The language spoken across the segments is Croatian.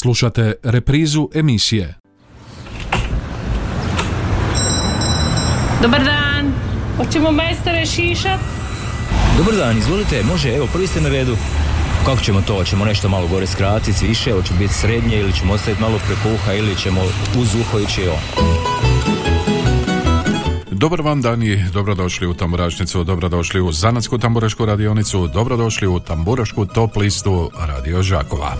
Slušate reprizu emisije. Dobar dan, hoćemo majstore šišat? Dobar dan, izvolite, može, evo, prvi ste na redu. Kako ćemo to? Hoćemo nešto malo gore skratiti, više, hoće biti srednje ili ćemo ostaviti malo preko uha ili ćemo uz uho ići on. Dobar vam dan i dobrodošli u Tamburašnicu, dobrodošli u Zanatsku tamburašku radionicu, dobrodošli u Tamburašku top listu Radio Žakova.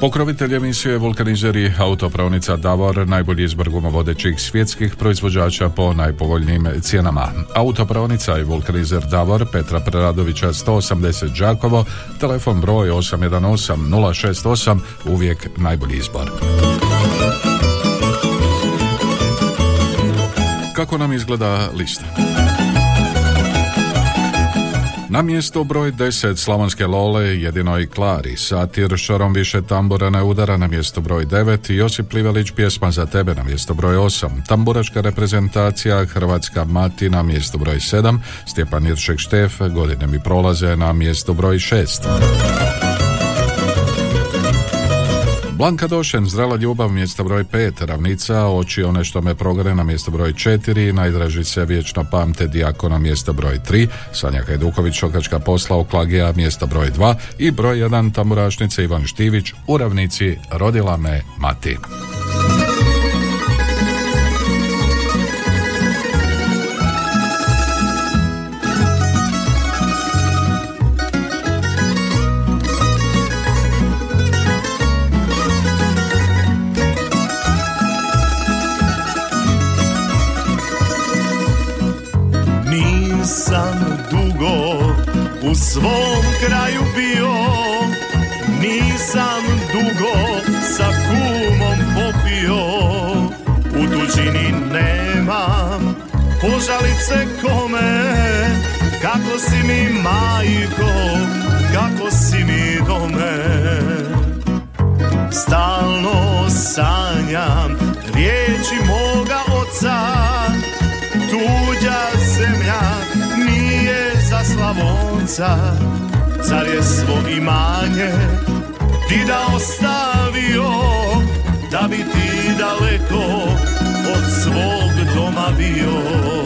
Pokrovitelj emisije Vulkanizeri autopravnica Davor najbolji izbor gumovodećih svjetskih proizvođača po najpovoljnijim cijenama. Autopravnica i Vulkanizer Davor Petra Preradovića 180 Đakovo, telefon broj 818 068, uvijek najbolji izbor. Kako nam izgleda lista? Na mjesto broj 10 Slavonske Lole jedinoj Klari, Satir šorom više tambura ne udara na mjesto broj 9 Josip Plivalić pjesma za tebe na mjesto broj 8 Tamburaška reprezentacija Hrvatska Mati na mjesto broj 7 Stjepan Iršek Štef godine mi prolaze na mjesto broj 6 Blanka Došen, Zdrala ljubav, mjesto broj 5, Ravnica, Oči one što me progore na mjesto broj 4, Najdraži se vječno pamte, Dijako na mjesto broj 3, Sanja Hajduković, Šokačka posla, Oklagija, mjesto broj 2 i broj 1, Tamburašnice Ivan Štivić, u Ravnici, Rodila me Mati. Svom kraju bio. Nisam dugo sa kumom popio. U tuđini nemam požalice kome. Kako si mi majko, kako si mi dome. Stalno sanjam riječi moga oca Slavonca Zar je svo imanje ti da ostavio Da bi ti daleko od svog doma bio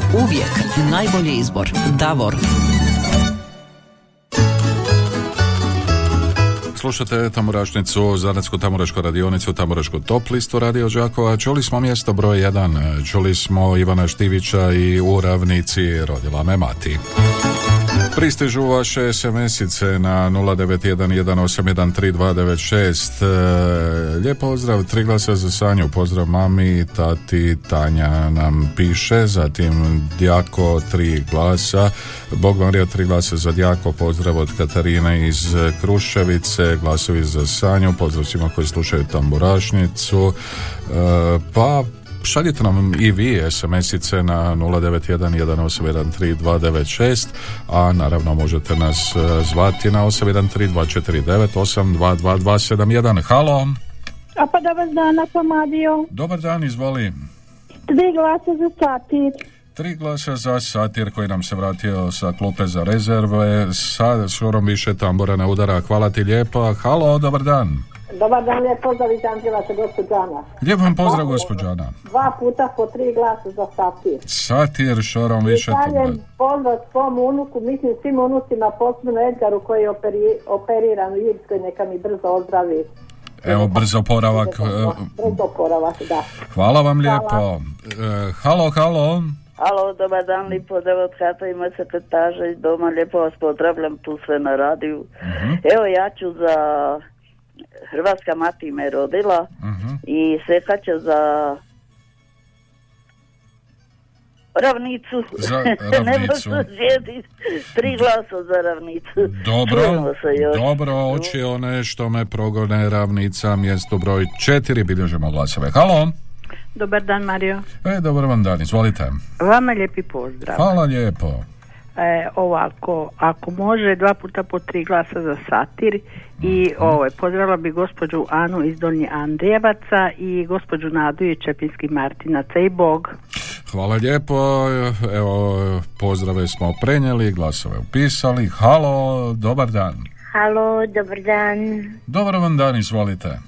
Uvijek najbolji izbor. Davor. Slušate Tamorašnicu, Zanetsku Tamorašku radionicu, Tamorašku top listu Radio Đakova. Čuli smo mjesto broj 1, čuli smo Ivana Štivića i u ravnici rodila me mati. Pristižu vaše SMS-ice na 0911813296. E, lijep pozdrav, tri glasa za Sanju, pozdrav mami, tati, Tanja nam piše, zatim Djako, tri glasa, Bog Marija, tri glasa za Djako, pozdrav od Katarine iz Kruševice, glasovi za Sanju, pozdrav svima koji slušaju tamburašnicu, e, pa šaljite nam i vi SMS-ice na 0911813296 a naravno možete nas e, zvati na 813249822271 Halo A pa dobar dan, Apamadio. Dobar dan, izvoli Tri glasa za satir. Tri glasa za satir koji nam se vratio sa klupe za rezerve sa šurom više tambora na udara. Hvala ti lijepo. Halo, dobar dan. Dobar dan, lijep pozdrav iz Anđela se gospođana. Lijep vam pozdrav, gospođana. Dva puta po tri glasa za satir. Satir, šorom više tambora. Šaljem pozdrav svom unuku, mislim svim unucima, posebno Edgaru koji je operi, operiran u Irskoj, neka mi brzo ozdravi. Evo, brzo oporavak. e, Brzo oporavak, da. Hvala vam lijepo. E, halo, halo. Alo, dobar dan, lijep pozdrav od Hata ima sekretaža iz doma, lijepo vas pozdravljam tu sve na radiju. Evo ja ću za Hrvatska mati me rodila i sreća će za ravnicu. Za ne ravnicu. možu sjedit. Tri glasa za ravnicu. Dobro, dobro, oči one što me progone ravnica, mjesto broj četiri, bilježimo glasove. Halo. Dobar dan Mario. E, dobar vam dan, izvolite. Vama lijepi pozdrav. Hvala lijepo. E, ovako, ako može dva puta po tri glasa za satir i ovaj, pozdravila bi gospođu Anu iz Donje Andrijevaca i gospođu Nadu iz Čepinskih Martinaca i Bog. Hvala lijepo, evo, pozdrave smo prenijeli, glasove upisali. Halo, dobar dan. Halo, dobar dan. Dobar vam dan, izvolite.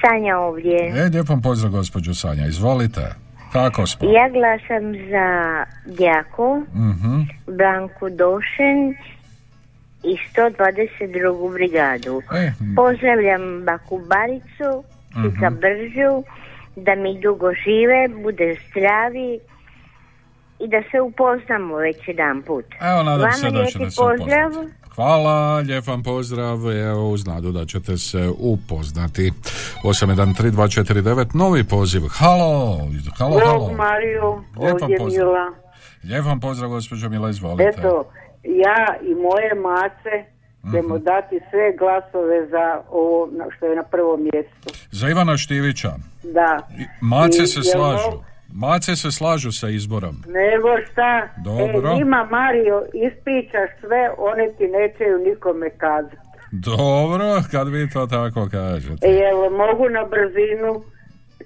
Sanja ovdje. E, lijep vam pozdrav, gospođo Sanja, izvolite. Kako smo? Ja glasam za Djako, Mhm. Blanku Došen i 122. brigadu. E, Pozdravljam Baku Baricu, Kika Bržu, da mi dugo žive, bude zdravi i da se upoznamo već jedan put. Evo, nadam Vama se da ćete se pozdrav. upoznati. Hvala, lijep vam pozdrav, evo uz nadu da ćete se upoznati. 813249, novi poziv. Halo, halo, halo. Mario, Lijep vam pozdrav. Mila. Lijep vam pozdrav, gospođo Mila, izvolite. Eto, ja i moje mace ćemo Mhm. dati sve glasove za ovo što je na prvom mjestu. Za Ivana Štivića. Da. Mace I se slažu. Mace se slažu sa izborom. Nego šta? Dobro. E, njima Mario ispričaš sve, one ti nećeju nikome kazati. Dobro, kad vi to tako kažete. E, jel mogu na brzinu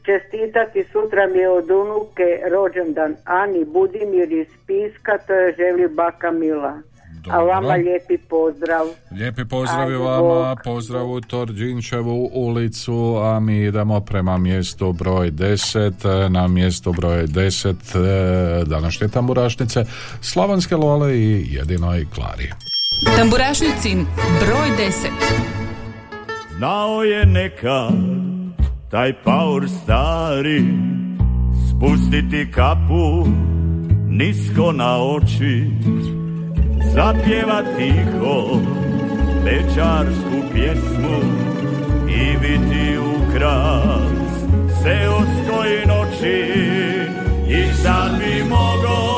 čestitati, sutra mi je od unuke rođendan Ani Budimir iz Piska, to je želi baka Mila. A Dobro. vama lijepi pozdrav. Lijepi pozdrav vama, pozdrav u Torđinčevu ulicu, a mi idemo prema mjestu broj 10, e, na mjestu broj 10 e, današnje tamburašnice, Slavonske Lole i jedinoj Klari. Tamburašnicin broj 10. Znao je nekad taj paur stari Spustiti kapu nisko na oči Zapjeva tiho bečarsku pjesmu I biti ukras seoskoj noći I sad bi mogo,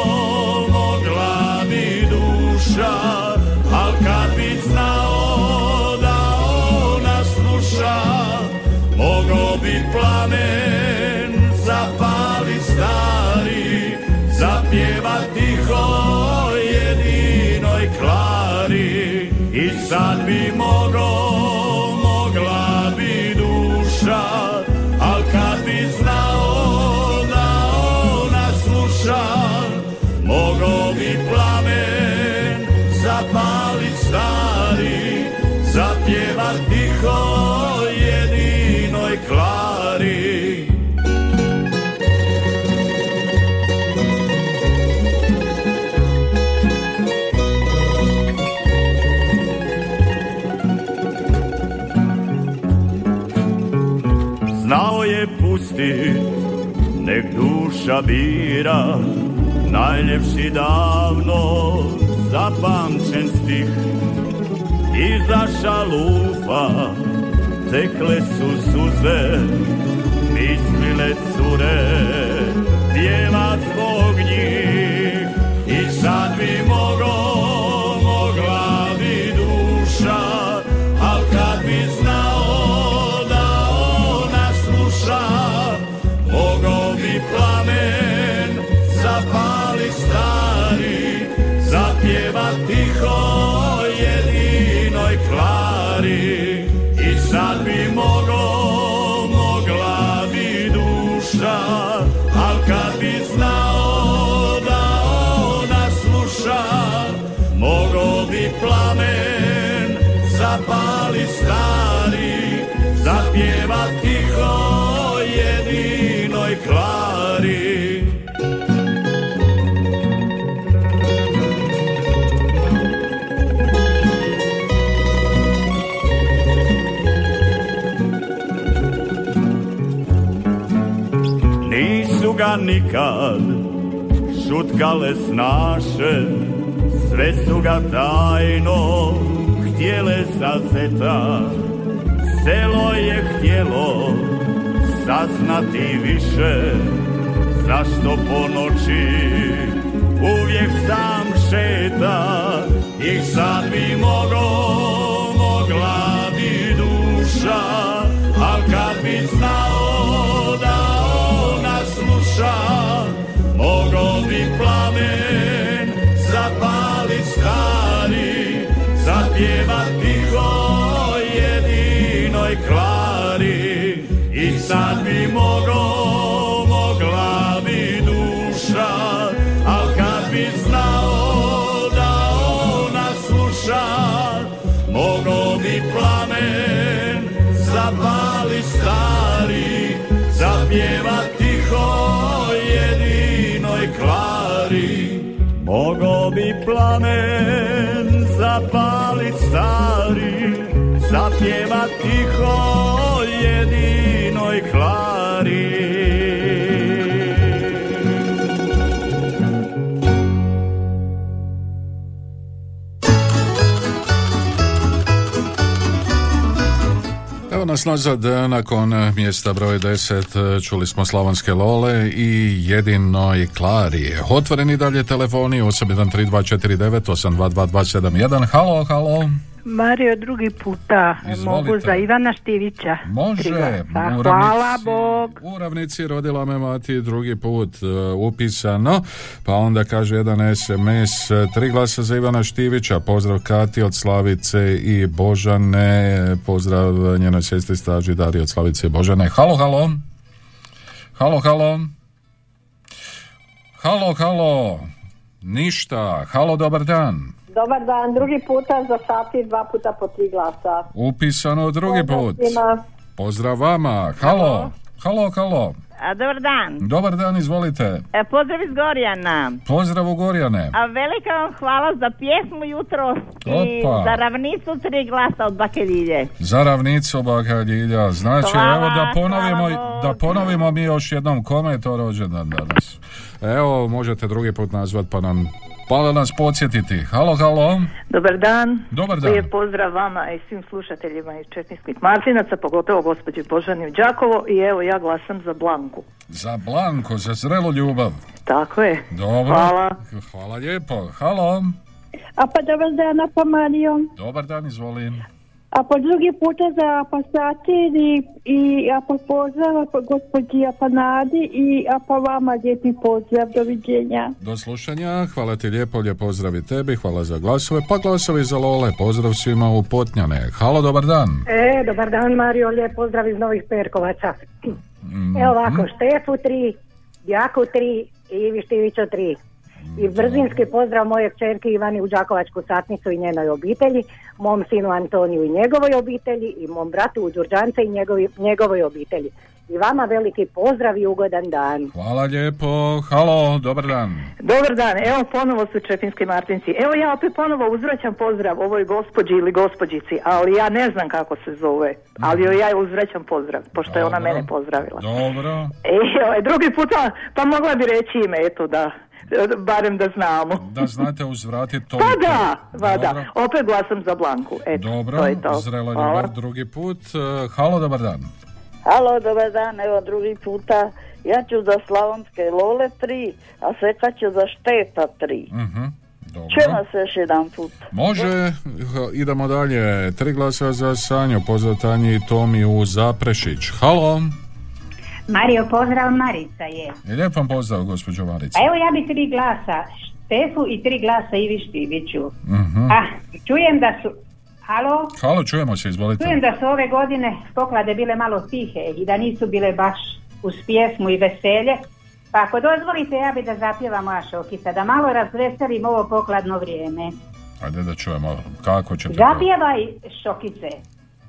duša bira, najljepši davno zapamćen stih. Iza šalufa tekle su suze, mislile cure, pjeva zbog njih. I sad bi zapjeva tiho nikad šutkale snaše, sve su ga tajno htjele zazeta. Selo je htjelo saznati više, zašto po noći uvijek sam šeta. I sad bi mogo, mogla bi duša, al kad bi znao da ona sluša, plamen zapali stari, zapjeva tiho jedinoj klari. I sad bi mogo, mogla bi duša, al kad bi znao da ona sluša, mogo bi plamen zapali stari, zapjeva tiho jedinoj klari. Mogo bi plamen zapalit stari, zapjeva tiho jedinoj nas nazad e, nakon e, mjesta broj 10 e, čuli smo Slavonske Lole i jedinoj Klari. Otvoreni dalje telefoni 813249 822271. Halo, halo. Mario, drugi puta Izvolite. mogu za Ivana Štivića. Može. U Hvala Bog. U ravnici rodila me mati drugi put e, upisano, pa onda kaže jedan SMS, e, tri glasa za Ivana Štivića, pozdrav Kati od Slavice i Božane, pozdrav njenoj sestri staži Dari od Slavice i Božane. Halo, halo. Halo, halo. Halo, halo. Ništa. Halo, dobar dan. Dobar dan, drugi puta za sati, dva puta po tri glasa. Upisano drugi put. Pozdrav vama. Halo. Halo, halo. A, dobar dan. Dobar dan, izvolite. E, pozdrav iz Gorjana. Pozdrav u Gorjane. A velika vam hvala za pjesmu jutro i Opa. za ravnicu tri glasa od Bakelilje. Za ravnicu Bakaljilja. Znači, Hvala, evo da ponovimo, hvala da ponovimo mi još jednom kome je to rođendan danas. Evo, možete drugi put nazvat pa nam pa nas podsjetiti. Halo, halo. Dobar dan. Dobar dan. Lijep pozdrav vama i svim slušateljima iz Četničkih Martinaca, pogotovo gospođi Božani u Đakovo i evo ja glasam za Blanku. Za Blanko, za zrelu ljubav. Tako je. Dobro. Hvala. Hvala lijepo. Halo. A pa dobar dan, pa Mario. Dobar dan, izvolim. A po drugi puta za Pasatir i, i a po pozdrav po gospođi Apanadi i a po vama lijepi pozdrav. Doviđenja. Do slušanja, hvala ti lijepo, lijep pozdrav i tebi, hvala za glasove, pa glasovi za Lole, pozdrav svima u Potnjane. Halo, dobar dan. E, dobar dan Mario, lijep pozdrav iz Novih Perkovaca. Mm, Evo ovako, Štefu tri, Jaku tri i Ivi Štivićo tri. I brzinski pozdrav moje kćerki Ivani u Đakovačku satnicu i njenoj obitelji, mom sinu Antoniju i njegovoj obitelji i mom bratu u Đurđance i njegovi, njegovoj obitelji. I vama veliki pozdrav i ugodan dan. Hvala lijepo, halo, dobar dan. Dobar dan, evo ponovo su Čepinski Martinci. Evo ja opet ponovo uzvraćam pozdrav ovoj gospođi ili gospođici, ali ja ne znam kako se zove, ali joj ja uzvraćam pozdrav, pošto je ona mene pozdravila. Dobro. E, ovaj, drugi puta, pa mogla bi reći ime, eto da, barem da znamo. Da znate uzvratiti to. Pa da, pa da, opet glasam za Blanku, eto, Dobro, to je to. zrela Hvala. ljubav drugi put. E, Halo, dobar dan. Halo, dobar dan, evo drugi puta. Ja ću za Slavonske Lole tri, a Seka ću za Šteta tri. Mhm, dobro. Čujemo se još jedan put. Može, idemo dalje. Tri glasa za Sanju, pozdrav Tanji i Tomi u Zaprešić. Halo. Mario, pozdrav, Marica je. Lijep vam pozdrav, gospođo Marica. A evo ja bi tri glasa Štefu i tri glasa Ivi Štiviću. Mhm. Ah, čujem da su... Halo? Halo, čujemo se, izvolite. Čujem da su ove godine poklade bile malo tihe i da nisu bile baš uz pjesmu i veselje. Pa ako dozvolite, ja bi da zapjevam moja šokica, da malo razveselim ovo pokladno vrijeme. Ajde da čujemo kako ćete. Zapjevaj šokice.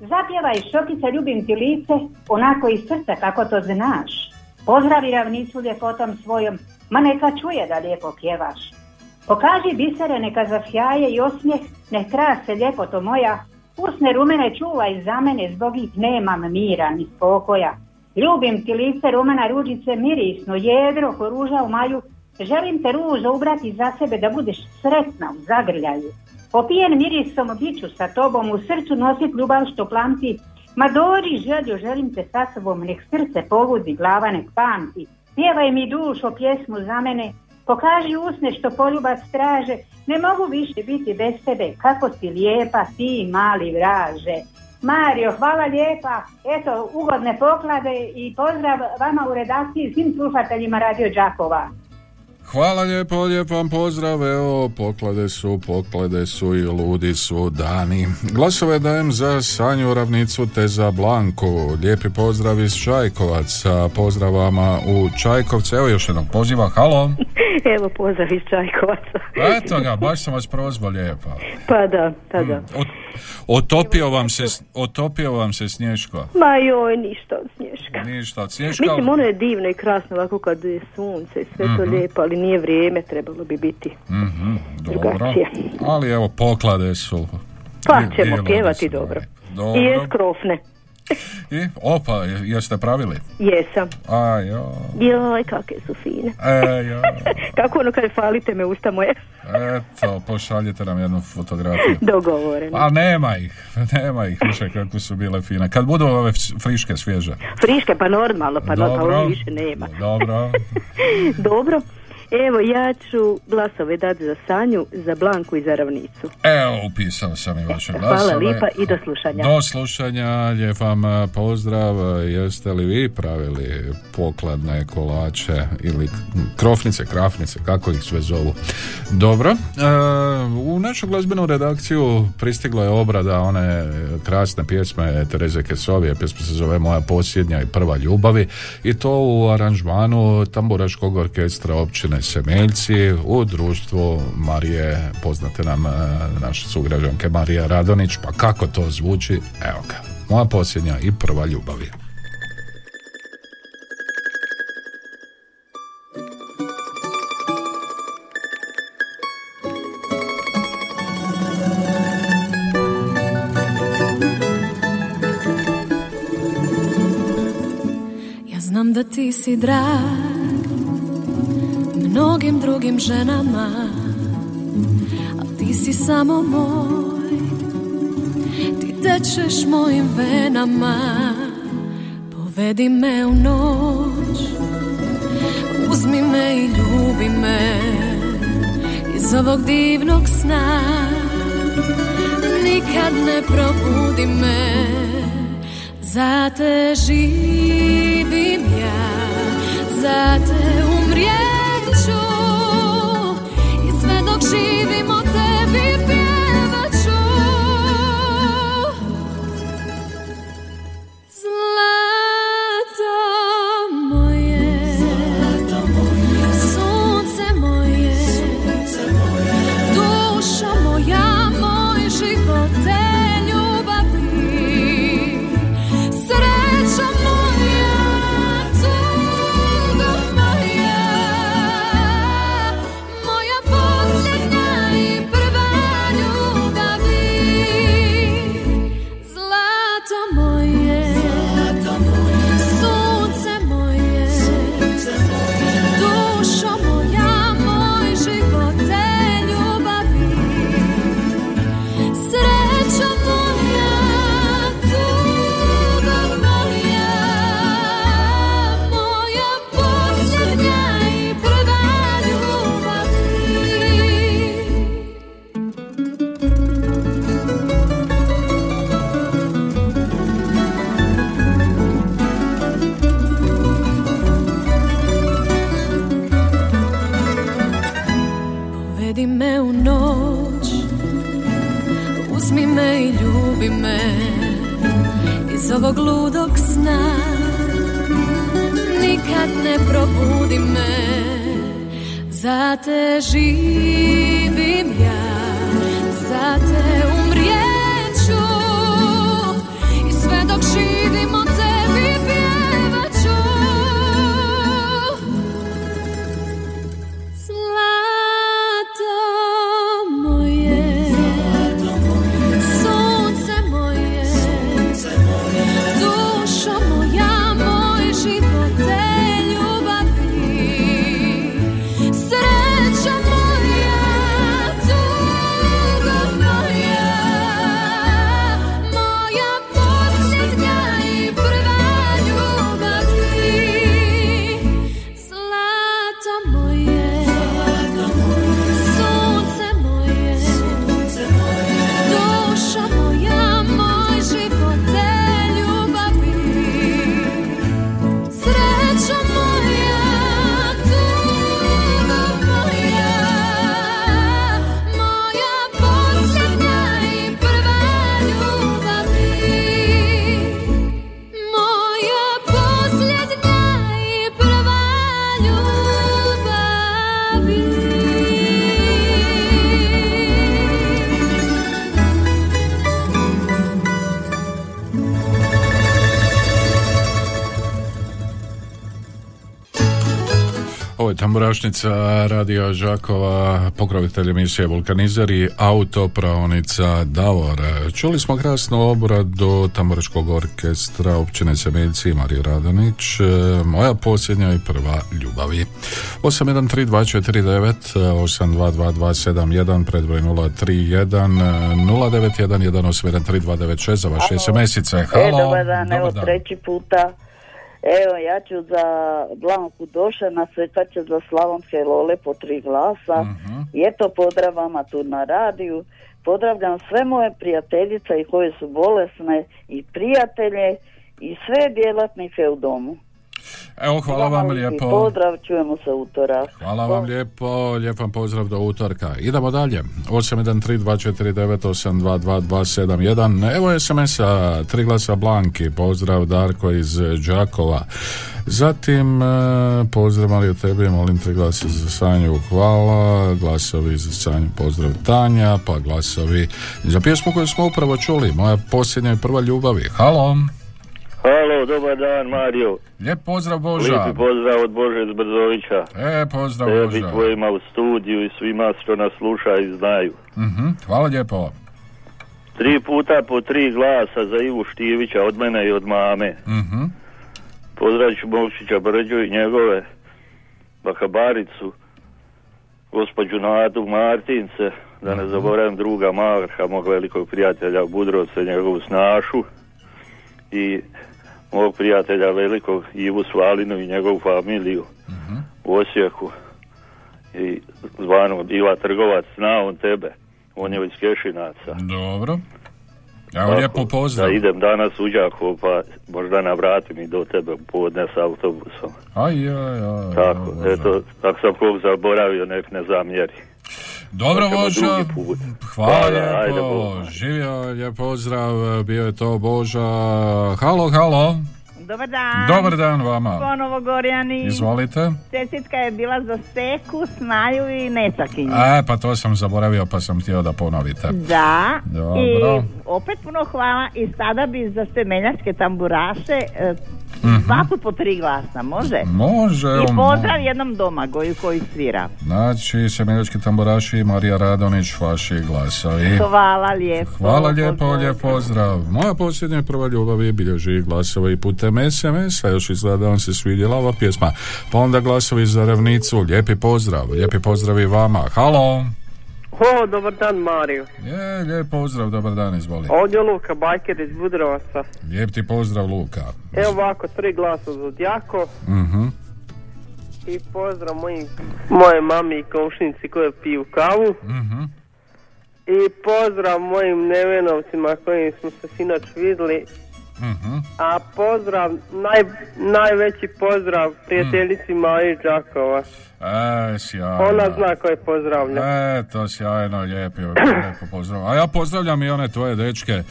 Zapjevaj šokice, ljubim ti lice, onako iz srca kako to znaš. Pozdravi ravnicu ljepotom svojom, ma neka čuje da lijepo pjevaš. Pokaži bisere neka zasjaje i osmijeh, nek krase ljepoto moja. Usne rumene čuvaj za mene, zbog ih nemam mira ni spokoja. Ljubim ti lice rumena ružice, mirisno, jedro, ko ruža u maju. Želim te ružo ubrati za sebe da budeš sretna u zagrljaju. Popijen mirisom biću sa tobom, u srcu nosit ljubav što plamti. Ma dođi želju, želim te sa sobom, nek srce povudi, glava nek pamti. Pjevaj mi dušo pjesmu za mene, pokaži usne što poljubac traže. Ne mogu više biti bez tebe, kako si lijepa, ti mali vraže. Mario, hvala lijepa. Eto, ugodne poklade i pozdrav vama u redakciji svim slušateljima Radio Đakova. Hvala lijepo, lijep vam pozdrav, evo, poklade su, poklade su i ludi su dani. Glasove dajem za Sanju Ravnicu te za Blanku. Lijepi pozdrav iz Čajkovaca, pozdrav vama u Čajkovce. Evo još jednog poziva, halo. Evo pozdrav iz Čajkovaca. Eto ga, baš sam vas prozvao lijepa. Pa da, pa da. Ot- otopio vam se, otopio vam se Snješko. Ma joj, ništa od Snješka. Ništa, od Snješka... Mislim, ono je divno i krasno ovako kad je sunce i sve to Mhm. lijepo, ali nije vrijeme, trebalo bi biti. Mhm, dobro. Drugačije. Ali evo, poklade su. Pa ćemo pjevati dobro. Dobro. I je skrofne. I, opa, je- jeste pravili? Jesam. A, jo. Joj, kakve su fine. E, jo. Kako ono kad falite me usta moje? Eto, pošaljite nam jednu fotografiju. Dogovoreno. A nema ih, nema ih više kako su bile fine. Kad budu ove friške, svježe. Friške, pa normalno, pa, pa Dobro. ovdje više nema. Dobro. Dobro. Evo, ja ću glasove dati za Sanju, za Blanku i za Ravnicu. Evo, upisao sam i vaše glasove. Hvala lipa i do slušanja. Do slušanja, lijep vam eh, pozdrav. Jeste li vi pravili pokladne kolače ili krofnice, krafnice, kako ih sve zovu? Dobro. E, u našu glazbenu redakciju pristigla je obrada one krasne pjesme Tereze Kesovije. Pjesma se zove Moja posljednja i prva ljubavi i to u aranžmanu tamburaškog orkestra općine Semeljci u društvu Marije, poznate nam e, naše sugrađanke Marija Radonić, pa kako to zvuči? Evo ga. Moja posljednja i prva ljubavi. Ja znam da ti si drag mnogim drugim ženama a ti si samo moj. Ti tečeš mojim venama povedi me u noć. Uzmi me i ljubi me iz ovog divnog sna. Nikad ne probudi me Za te živim ja Za te umrijeću I sve dok živim o tebi ovog ludog sna. Nikad ne probudi me Za te živim ja Za te Ovo je tamburašnica Radio Žakova, pokrovitelj emisije Vulkanizer i autopravnica Davor. Čuli smo krasnu obradu tamburaškog orkestra općine Semeljci i Mariju Radanić, e, moja posljednja i prva ljubavi. 813249 822271 predbroj 031 091 1813296 za vaše SMS-ice. E, Halo, dobar dan, evo treći puta. Evo, ja ću za Blanku Došana, Svetače za Slavonske Lole po tri glasa. Mhm. I eto, pozdrav vama tu na radiju. Pozdravljam sve moje prijateljice i koje su bolesne i prijatelje i sve djelatnike u domu. Evo, hvala vam lijepo. Pozdrav, čujemo se utorak. Hvala vam lijepo, lijep vam pozdrav do utorka. Idemo dalje. 813249822271. Evo SMS-a, tri glasa Blanki, pozdrav Darko iz Đakova. Zatim, e, pozdrav ali od tebe, molim tri glasa za Sanju, hvala, glasovi za Sanju, pozdrav Tanja, pa glasovi za pjesmu koju smo upravo čuli, moja posljednja i prva ljubavi. Halo, Halo, dobar dan Mario. lijep pozdrav Boža. Lijepi pozdrav od Bože Zbrzovića. E, pozdrav Tebi, Boža. tvojima u studiju i svima što nas sluša i znaju. Mhm, hvala lijepo. Tri puta po tri glasa za Ivu Štivića od mene i od mame. Mhm. Pozdravit ću Mokšića Brđu i njegove Bakabaricu, gospođu Nadu Martince, da ne zaboravim druga Marha, mog velikog prijatelja Budrovca njegovu snašu i mog prijatelja velikog Ivu Svalinu i njegovu familiju u Osijeku i zvano Iva Trgovac, zna on tebe. on je iz Kešinaca. Dobro. Evo Tako, lijepo pozdrav. Da idem danas u Đakovo, pa možda navratim i do tebe podne s autobusom. Aj, aj, aj. Tako, eto, ako sam kog zaboravio, nek ne zamjeri. Dobro, Božo. Hvala, lijepo. Živio, lijep pozdrav. Bio je to Boža. Halo, halo. Dobar dan. Dobar dan vama. Ponovo Gorjani. Izvolite. Čestitka je bila za Steku, Smaju i Necakinju. E, pa to sam zaboravio, pa sam htio da ponovite. Da. Dobro. I opet puno hvala i sada bi za stemenjačke tamburaše dva put po tri glasa, može? Može, I pozdrav jednom domagoju koji svira. Znači, Semeljački tamburaši, Marija Radonić, vaši glasovi. Hvala lijepo. Hvala lijepo, lijep pozdrav. Moja posljednja prva ljubav je bilježi glasova i putem SMS-a, još izgleda da vam se svidjela ova pjesma. Pa onda glasovi za ravnicu, lijepi pozdrav, lijepi pozdrav i vama. Halo! O, dobar dan Mario. Je, lijep pozdrav, dobar dan, izvoli. Ovdje je Luka Bajker iz Budrovaca. Lijep ti pozdrav, Luka. Evo ovako, tri glasa za Djako Mhm. i pozdrav mojim, moje mami i komšnici koje piju kavu. Mhm. I pozdrav mojim nevenovcima kojim smo se sinoć vidjeli. Mhm. A pozdrav, naj, najveći pozdrav prijateljici Maji Đakova. E, sjajno. Ona zna koje pozdravlja. Eto, sjajno, lijepi, lijepo pozdrav. A ja pozdravljam i one tvoje dečke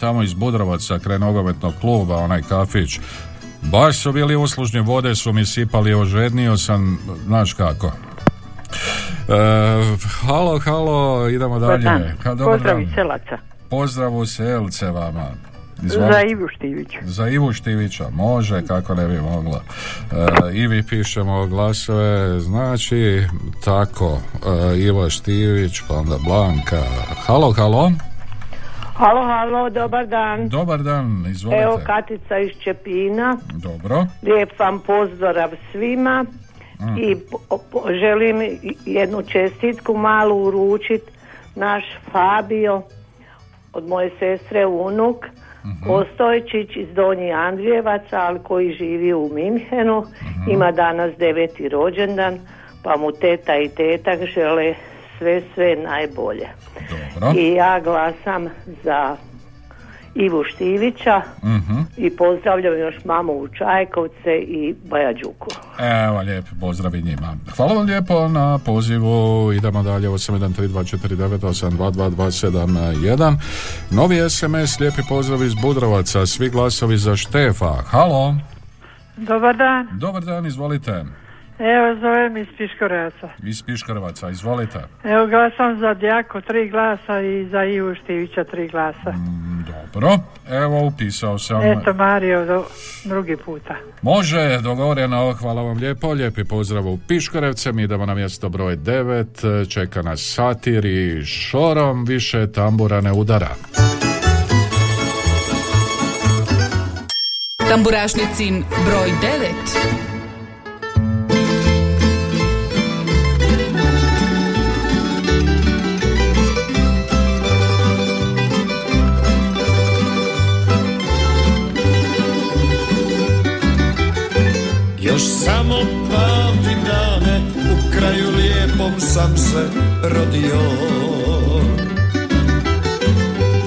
tamo iz Budrovaca, kraj nogometnog kluba, onaj kafić. Baš su bili uslužni, vode su mi sipali, ožednio sam, znaš kako. E, halo, halo, idemo dalje. Ha, dobar Pozdrav dan. iz Selaca. Pozdrav u Selce vama. Za Ivu Štiviću. Za Ivu Štivića, može, kako ne bi mogla. E, Ivi pišemo glasove, znači, tako, e, Ivo Štivić, pa onda Blanka. Halo, halo. Halo, halo, dobar dan. Dobar dan, izvolite. Evo Katica iz Čepina. Dobro. Lijep vam pozdrav svima Mhm. i po- po- želim jednu čestitku malu uručit naš Fabio od moje sestre unuk Mhm. Ostojčić iz Donji Andrijevaca, ali koji živi u Minhenu. Mhm. Ima danas deveti rođendan, pa mu teta i tetak žele sve, sve najbolje. Dobro. I ja glasam za Ivu Štivića Mhm. i pozdravljam još mamu u Čajkovce i Baja Đuku. Evo, lijep pozdrav i njima. Hvala vam lijepo na pozivu. Idemo dalje, 813249822271. Novi SMS, lijepi pozdrav iz Budrovaca, svi glasovi za Štefa. Halo. Dobar dan. Dobar dan, izvolite. Evo zovem iz Piškorevaca. Iz Piškrovaca, izvolite. Evo glasam za Djako tri glasa i za Ivu Štivića tri glasa. Dobro, evo upisao sam. Eto Mario do, drugi puta. Može, dogovoreno, hvala vam lijepo, lijepi pozdrav u Piškorevce, mi idemo na mjesto broj 9, čeka nas satir i šorom, više tambura ne udara. Tamburašnicin broj 9. rodio.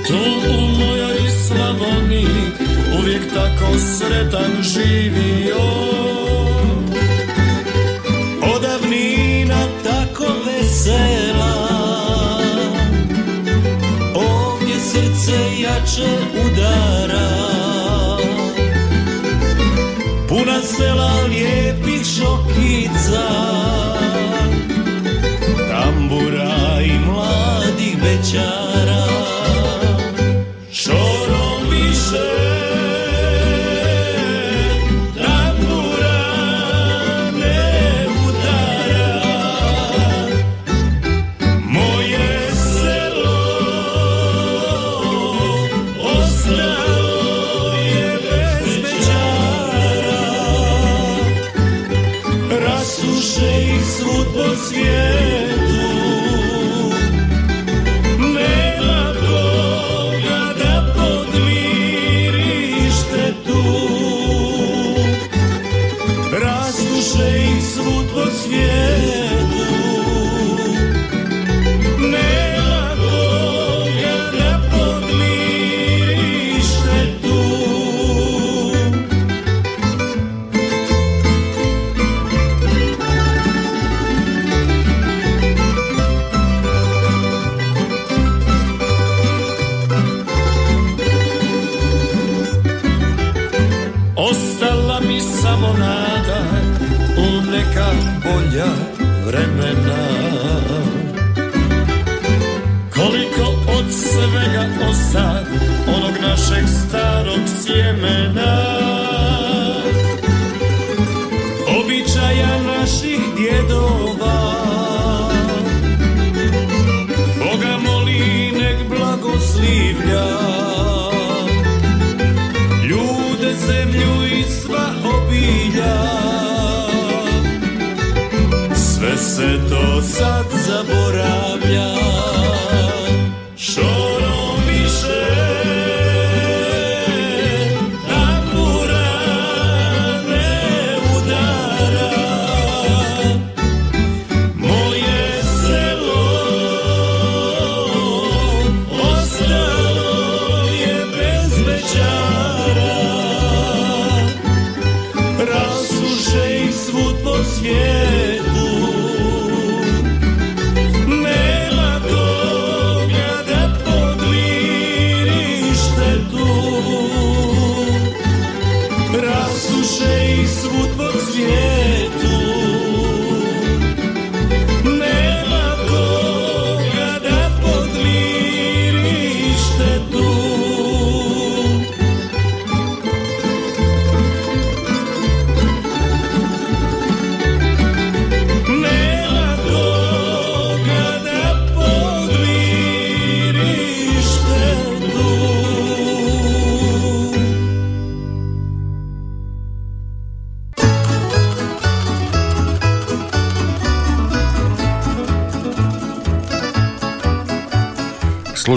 Tu u mojoj Slavoniji Uvijek tako sretan živio. Odavnina tako vesela. Ovdje srce jače udara. Puna sela lijepih šokica future.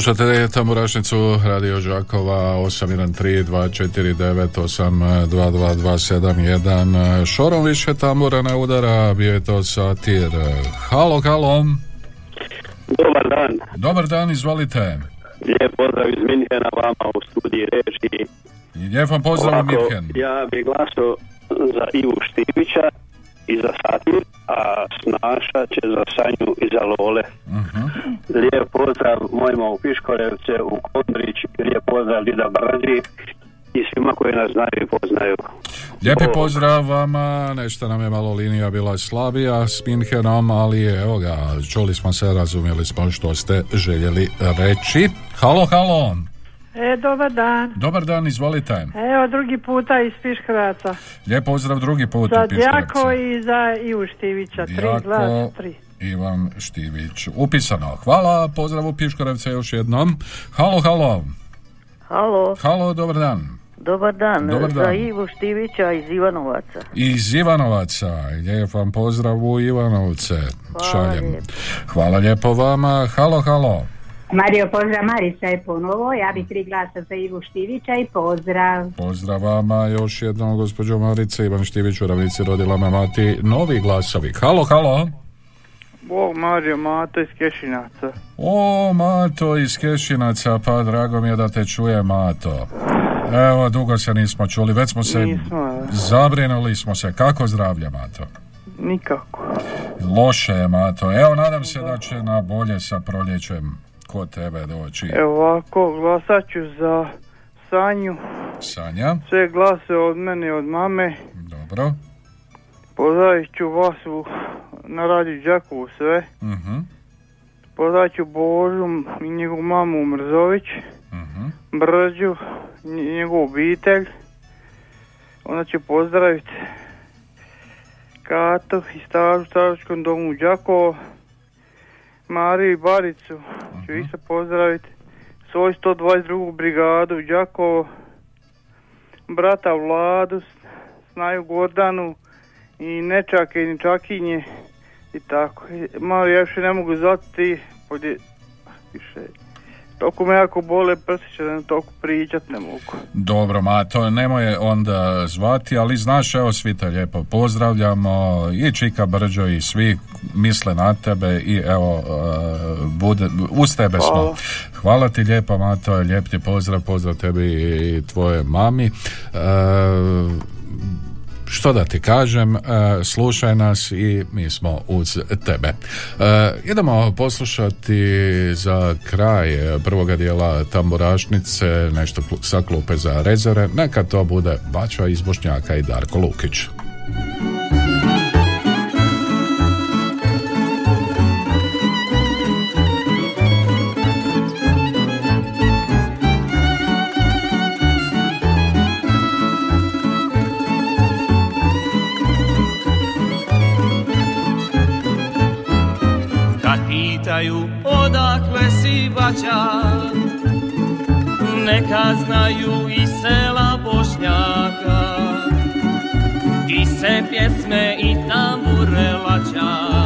Slušate tamburašnicu Radio Žakova 813-249-822-271 Šorom više tambura ne udara, bio je to satir. Halo, halo. Dobar dan, Dobar dan, izvolite. Lijep pozdrav iz Minhena vama u studiji režiji. Lijep vam pozdrav Ovako, Ja bih glasao za Ivu Štivića i za a Snaša će za Sanju i za Lole. Lijep pozdrav mojima u Piškorevce, u Kondrić, lijep pozdrav Lida Brzi i svima koji nas znaju i poznaju. Lijepi pozdrav vama, nešto nam je malo linija bila slabija s Minhenom, ali evo ga, čuli smo se, razumjeli smo što ste željeli reći. Halo, halo, E, dobar dan. dobar dan, izvolite. Evo drugi puta iz Piškovaca. Lijep pozdrav drugi put Za u. Djako i za Ivu Štivića. Tri Djako. glasa, tri. Ivan Štivić. Upisano. Hvala, pozdrav u Piškorevce još jednom. Halo, halo. Halo, Halo, dobar dan. dobar dan. Dobar Za dan. Ivu Štivića iz Ivanovaca. Iz Ivanovaca. Lijep vam pozdrav u Ivanovce. Hvala Šaljem. lijepo. Hvala lijepo vama. Halo, halo. Mario, pozdrav, Marica je ponovo. Ja bi tri glasa za Ivu Štivića i pozdrav. Pozdrav vama još jednom, gospođo Marice. Ivan Štivić u ravnici rodila me mati. Novi glasovi. Halo, halo. Bog Mario Mato iz Kešinaca. O, Mato iz Kešinaca, pa drago mi je da te čuje, Mato. Evo, dugo se nismo čuli, već smo se... Nismo, da. Zabrinuli smo se. Kako zdravlje, Mato? Nikako. Loše je, Mato. Evo, nadam se da će na bolje sa proljećem kod tebe doći. Evo ovako, glasat ću za Sanju. Sanja, Sve glase od mene i od mame. dobro. Pozdravit ću vas u, na radiju Đakovu sve. Mhm, Pozdravit ću Božu i njegovu mamu Mrzović. mhm. Brđu, nj- njegovu obitelj. Onda ću pozdraviti Kato i stažu u staračkom domu Đakovo. Mariju Baricu ću isto pozdraviti. Svoj 122. brigadu Đakovo. Brata Vladu, Snaju Gordanu i nečake i nečakinje i tako. Malo ja više ne mogu zvati ti, više. Toliko me jako bole prsiće da ne toliko pričat ne mogu. Dobro, Mato, nemoj onda zvati, ali znaš, evo svi te lijepo pozdravljamo, i Čika Brđo i svi misle na tebe i evo, uh, bude, uz tebe smo. Hvala. Hvala ti lijepo, Mato, lijep ti pozdrav, pozdrav tebi i tvoje mami. Uh, što da ti kažem, e, slušaj nas i mi smo uz tebe. E, idemo poslušati za kraj prvoga dijela tamburašnice, nešto sa klupe za rezere, neka to bude Bača iz Bošnjaka i Darko Lukić. Vraća Neka znaju i sela Bošnjaka. Ti se pjesme i tambure laća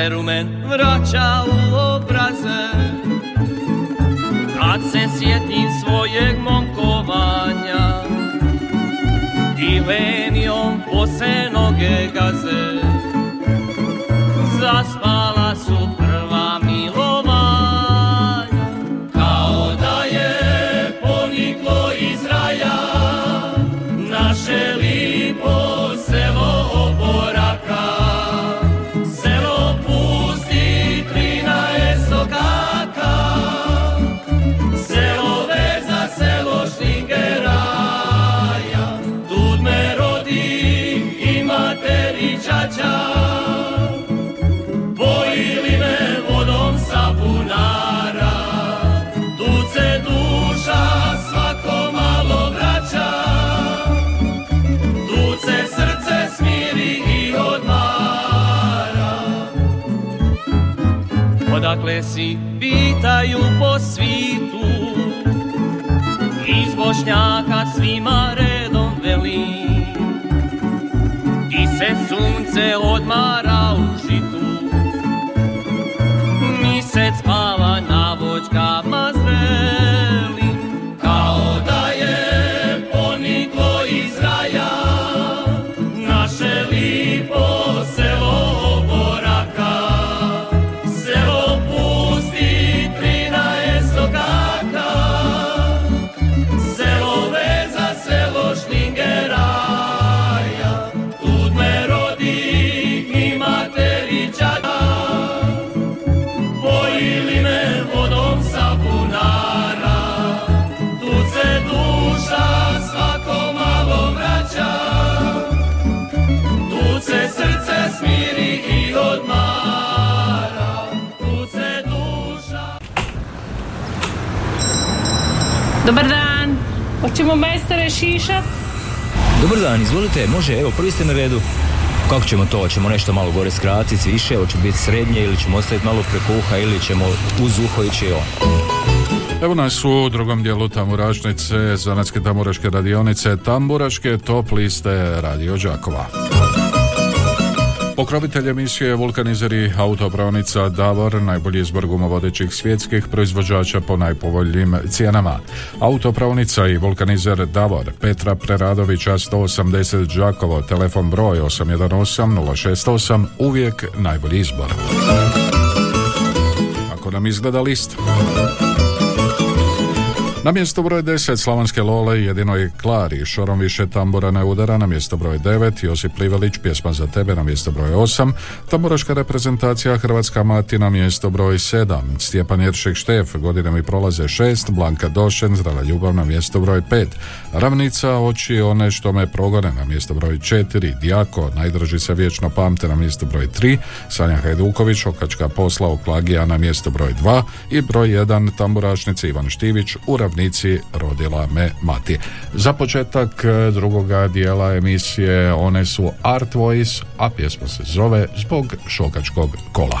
se rumen vraća u obraze. Kad se sjetim svojeg momkovanja I lenijom pose noge gaze si pitaju po svitu Hoćemo majstore šišat? Dobar dan, izvolite, može, evo, prvi ste na redu. Kako ćemo to? Hoćemo nešto malo gore skratiti, više, hoće biti srednje ili ćemo ostaviti malo preko uha ili ćemo uz uho ići on. Evo nas u drugom dijelu Tamburašnice, Zanatske tamburaške radionice, Tamburaške top liste Radio Đakova. Pokrovitelj emisije vulkanizeri autopravnica Davor, najbolji izbor gumovodećih svjetskih proizvođača po najpovoljnijim cijenama. Autopravnica i vulkanizer Davor, Petra Preradovića 180 Đakovo, telefon broj 818 068, uvijek najbolji izbor. Ako nam izgleda list. Na mjesto broj 10 Slavonske Lole jedino je Klari, šorom više tambura ne udara. Na mjesto broj 9, Josip Livelić, pjesma za tebe. Na mjesto broj 8, tamburaška reprezentacija Hrvatska mati. Na mjesto broj 7, Stjepan Jeršek Štef, godine mi prolaze 6, Blanka Došen, Zdrava ljubav. Na mjesto broj 5, Ravnica, oči one što me progone. Na mjesto broj 4, Dijako, najdrži se vječno pamte. Na mjesto broj 3, Sanja Hajduković, Okačka posla Oklagija na mjesto broj 2 i broj 1 tamburašnici Ivan Štivić u ravnici Rodila me mati. Za početak e, drugoga dijela emisije one su Art Voice, a pjesma se zove Zbog šokačkog kola.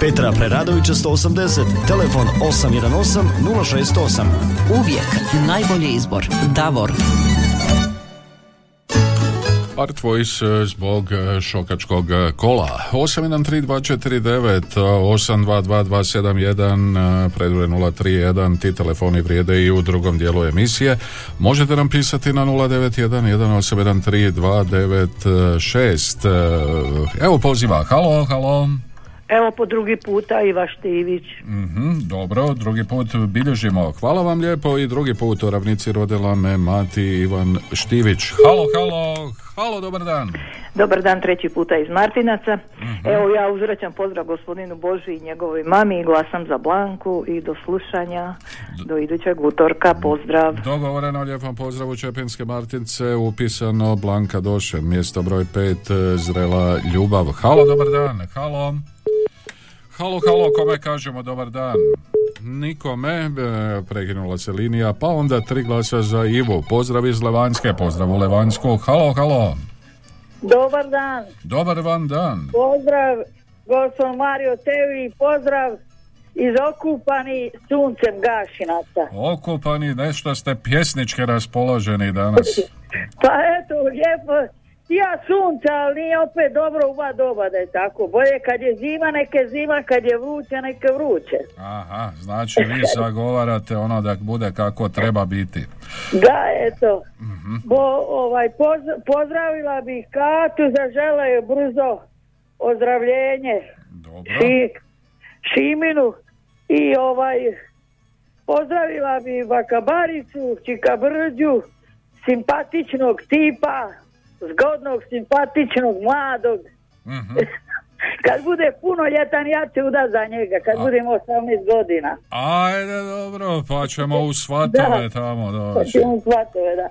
Petra Preradovića 180, telefon 818 068. Uvijek najbolji izbor. Davor. Art Voice e, zbog e, šokačkog e, kola. 813249, 822271, preduje 031, ti telefoni vrijede i u drugom dijelu emisije. Možete nam pisati na 091 1813 Evo poziva, halo, halo. Evo po drugi puta Iva Štivić. Mhm, dobro, drugi put bilježimo. Hvala vam lijepo i drugi put u ravnici rodila me mati Ivan Štivić. Halo, halo, halo, dobar dan. Dobar dan treći puta iz Martinaca. Mhm. Evo ja uzvraćam pozdrav gospodinu Boži i njegovoj mami i glasam za Blanku i do slušanja do idućeg utorka. Pozdrav. Dogovoreno, lijepom pozdravu Čepinske Martince, upisano Blanka Došen, mjesto broj 5, Zrela Ljubav. Halo, dobar dan, halo. Halo, halo, kome kažemo dobar dan? Nikome, e, prekinula se linija, pa onda tri glasa za Ivu. Pozdrav iz Levanjske, pozdrav u Levanjsku. Halo, halo. Dobar dan, Dobar vam dan. pozdrav gospod Mario Tevi, pozdrav iz okupani suncem Gašinaca. Okupani, nešto ste pjesnički raspoloženi danas. Pa eto, lijepo, ja sunca, ali nije opet dobro u oba doba da je tako. Bolje kad je zima, neke zima, kad je vruće, neke vruće. Aha, znači vi zagovarate ono da bude kako treba biti. Da, eto. Mhm. Bo, ovaj, poz- pozdravila bih Katu, zažela je brzo ozdravljenje. Ši, Šiminu i ovaj pozdravila bi Vakabaricu, Čikabrđu, simpatičnog tipa, zgodnog, simpatičnog, mladog. Mhm. Kad bude puno ljetan, ja ću uda za njega, kad budem 18 godina. Ajde, dobro, pa ćemo u svatove Da. tamo Pa doći. ćemo svatove, da.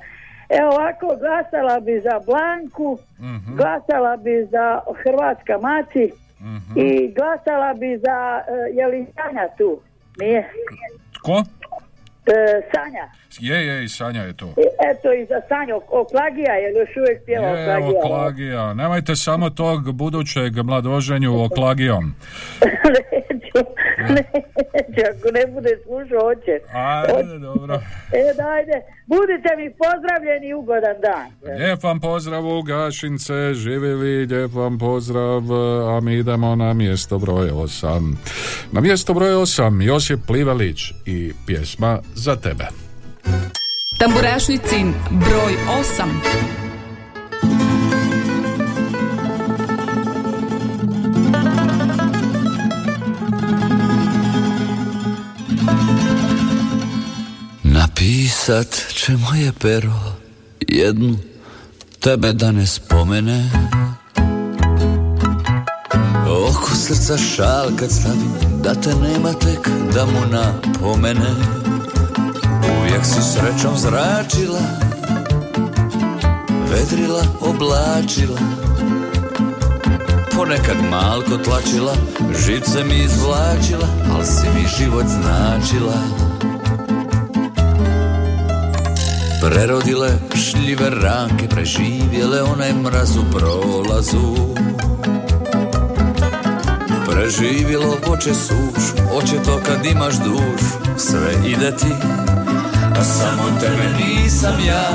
Evo ovako, glasala bi za Blanku, Mhm. glasala bi za Hrvatska maci Mhm. i glasala bi za, uh, je li Sanja tu? Nije? Tko? E, Sanja. Je, je, i Sanja je tu. E, Eto i za Sanju, Oklagija, je li još uvijek pjeva Je, Oklagija? Oklagija. Nemojte samo tog budućeg mladoženju Oklagijom. neću, neću, ako ne bude slušao, hoće. Ajde, dobro. E, dajde, budite mi pozdravljeni i ugodan dan. Lijep vam pozdrav u Gašince, živjeli, lijep vam pozdrav, a mi idemo na mjesto broj 8. Na mjesto broj 8 Josip Plivalić i pjesma za tebe. Tamburašnicin broj 8 Napisat će moje pero jednu tebe da ne spomene. Oko srca šal kad stavim da te nema tek da mu napomene. Uvijek si srećom zračila Vedrila, oblačila. Ponekad malko tlačila Žice mi izvlačila Al si mi život značila. Prerodile šljive ranke Preživjele onaj mraz u prolazu. Preživjelo oče sušu Oče to kad imaš dušu Sve ide ti A samo tebe nisam ja.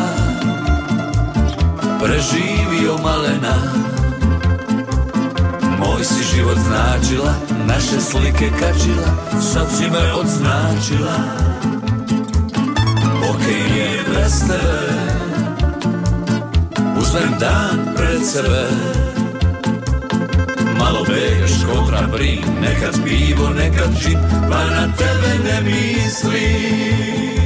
Preživio malena. Moj si život značila Naše slike kačila Sad si me odznačila Okej je bez tebe. Uzmem dan pred sebe. Malo begaš kontra brin Nekad pivo, nekad džin Pa na tebe ne mislim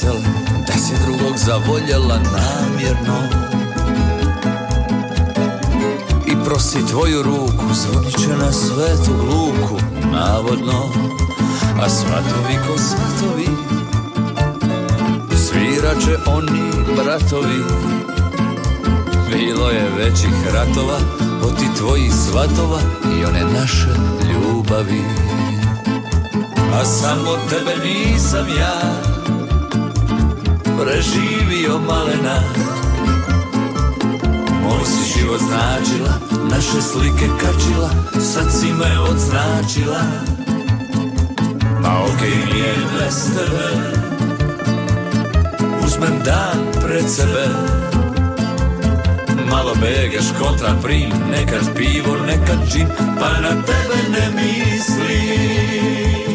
selo Da si drugog zavoljela namjerno. I prosi tvoju ruku Zvonit će na svetu luku Navodno. A svatovi ko svatovi Svirat će oni bratovi. Bilo je većih ratova Od ti tvojih svatova I one naše ljubavi. A samo tebe nisam ja Preživio malena Moj si život značila Naše slike kačila Sad si me odznačila Ma okej mi je bez tebe. Uzmem dan pred sebe. Malo begaš kontra prim Nekad pivo, nekad džin Pa na tebe ne mislim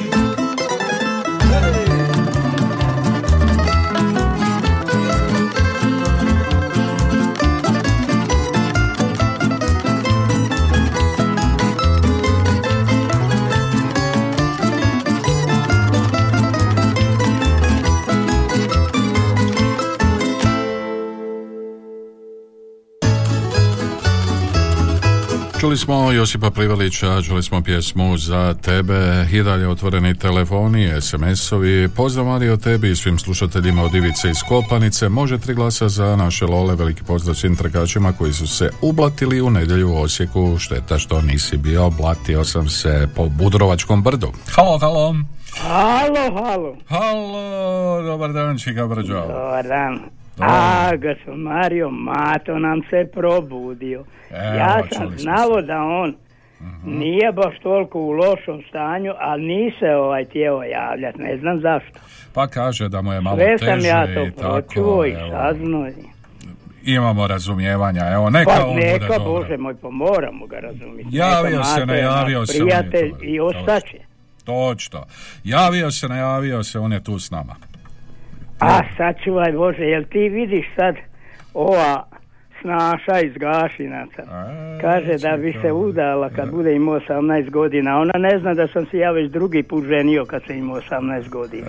smo Josipa Plivalića, čuli smo pjesmu za tebe i dalje otvoreni telefoni, SMS-ovi. Pozdrav Mario tebi i svim slušateljima od Ivice iz Kopanice. Može tri glasa za naše lole. Veliki pozdrav svim trkačima koji su se ublatili u nedjelju u Osijeku. Šteta što nisi bio, blatio sam se po Budrovačkom brdu. Halo, halo. Halo, halo. Halo, dobar dan, Čika Brđo. Dobar dan. A, gospod Mario Mato nam se probudio. Evo, ja sam znao da on nije baš toliko u lošom stanju, ali nije se ovaj tijelo javljat, ne znam zašto. Pa kaže da mu je malo Sve teže sam ja to i tako. saznao. Imamo razumijevanja, evo, neka Pa on bude neka, dobro. Bože moj, pa moramo ga razumjeti. Javio Neka se, najavio se. Prijatelj i ostaće. Točno. Javio se, najavio se, on je tu s nama. A sačuvaj Bože, jel ti vidiš sad ova snaša iz Gašinaca? Kaže da bi se udala kad bude imao 18 godina. Ona ne zna da sam se ja već drugi put ženio kad sam imao 18 godina.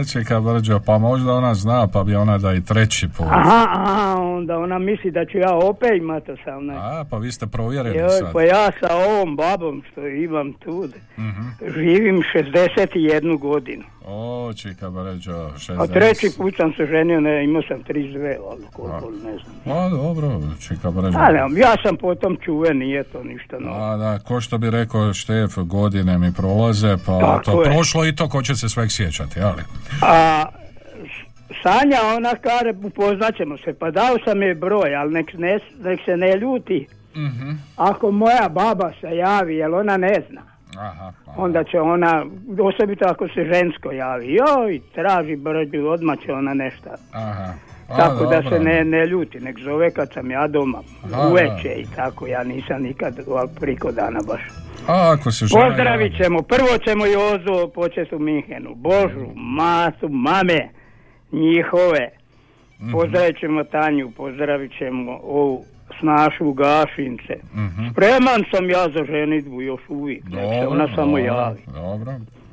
E, čeka Brđo, pa možda ona zna, pa bi ona da i treći put. Aha, aha, onda ona misli da ću ja opet imati 18. A, pa vi ste provjerili Joj, sad. pa ja sa ovom babom što imam tu, Mhm. živim 61 godinu. O, čeka Brđo, 60. A treći put sam se ženio, ne, imao sam 32, ali koliko, ne znam. A, dobro, čeka Brđo. Ali ja sam potom čuven, nije to ništa novo. A da, ko što bi rekao Štef, godine mi prolaze, pa Tako to je. prošlo i to ko će se sveg sjećati, ali? A Sanja, ona kaže, upoznat ćemo se, pa dao sam je broj, ali nek, ne, nek se ne ljuti. Mhm. Ako moja baba se javi, jer ona ne zna, Aha, onda će ona, osobito ako se žensko javi, joj, traži brđu, odmah će ona nešto. aha. A, tako da dobro. se ne, ne ljuti, nek zove kad sam ja doma, Aha, uveče i tako, ja nisam nikad priko dana baš. A ako se žena Pozdravit ćemo, prvo ćemo Jozu počet u Minhenu, Božu, Masu, mame, njihove. Mhm. Pozdravit ćemo Tanju, pozdravit ćemo ovu Snašu Gašince. Mhm. Spreman sam ja za ženitbu još uvijek, nek se ona samo dobro, javi. Dobro,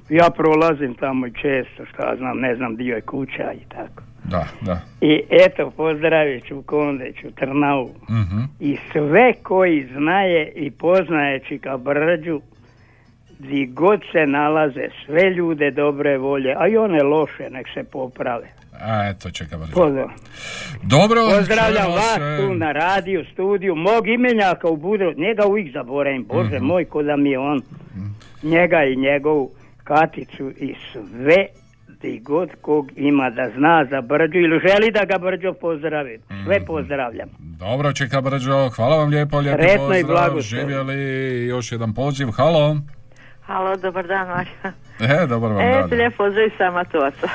Ja prolazim tamo i često, šta znam, ne znam, dio je kuća i tako. da, da. I eto, pozdravit ću Kondeću, Trnavu Mhm. i sve koji znaje i poznaje Čika Brđu, di god se nalaze, sve ljude dobre volje, a i one loše, nek se poprave. A, eto, čeka brzo. Pozdrav. Dobro, Pozdravljam vas se. tu na radiju, studiju, mog imenjaka u Budru, njega uvijek zaboravim, Bože Mhm. moj, ko da mi je on, njega i njegovu Katicu i sve di god kog ima da zna za Brđu ili želi da ga Brđo pozdravi. Sve Mhm. pozdravljam. Dobro, čeka brđo, hvala vam lijepo, Sretno i pozdrav, blagoslovno. živjeli, još jedan poziv, halo. Halo, dobar dan, Marija. E, dobar vam E, dan. lijep pozdrav iz Samatovaca.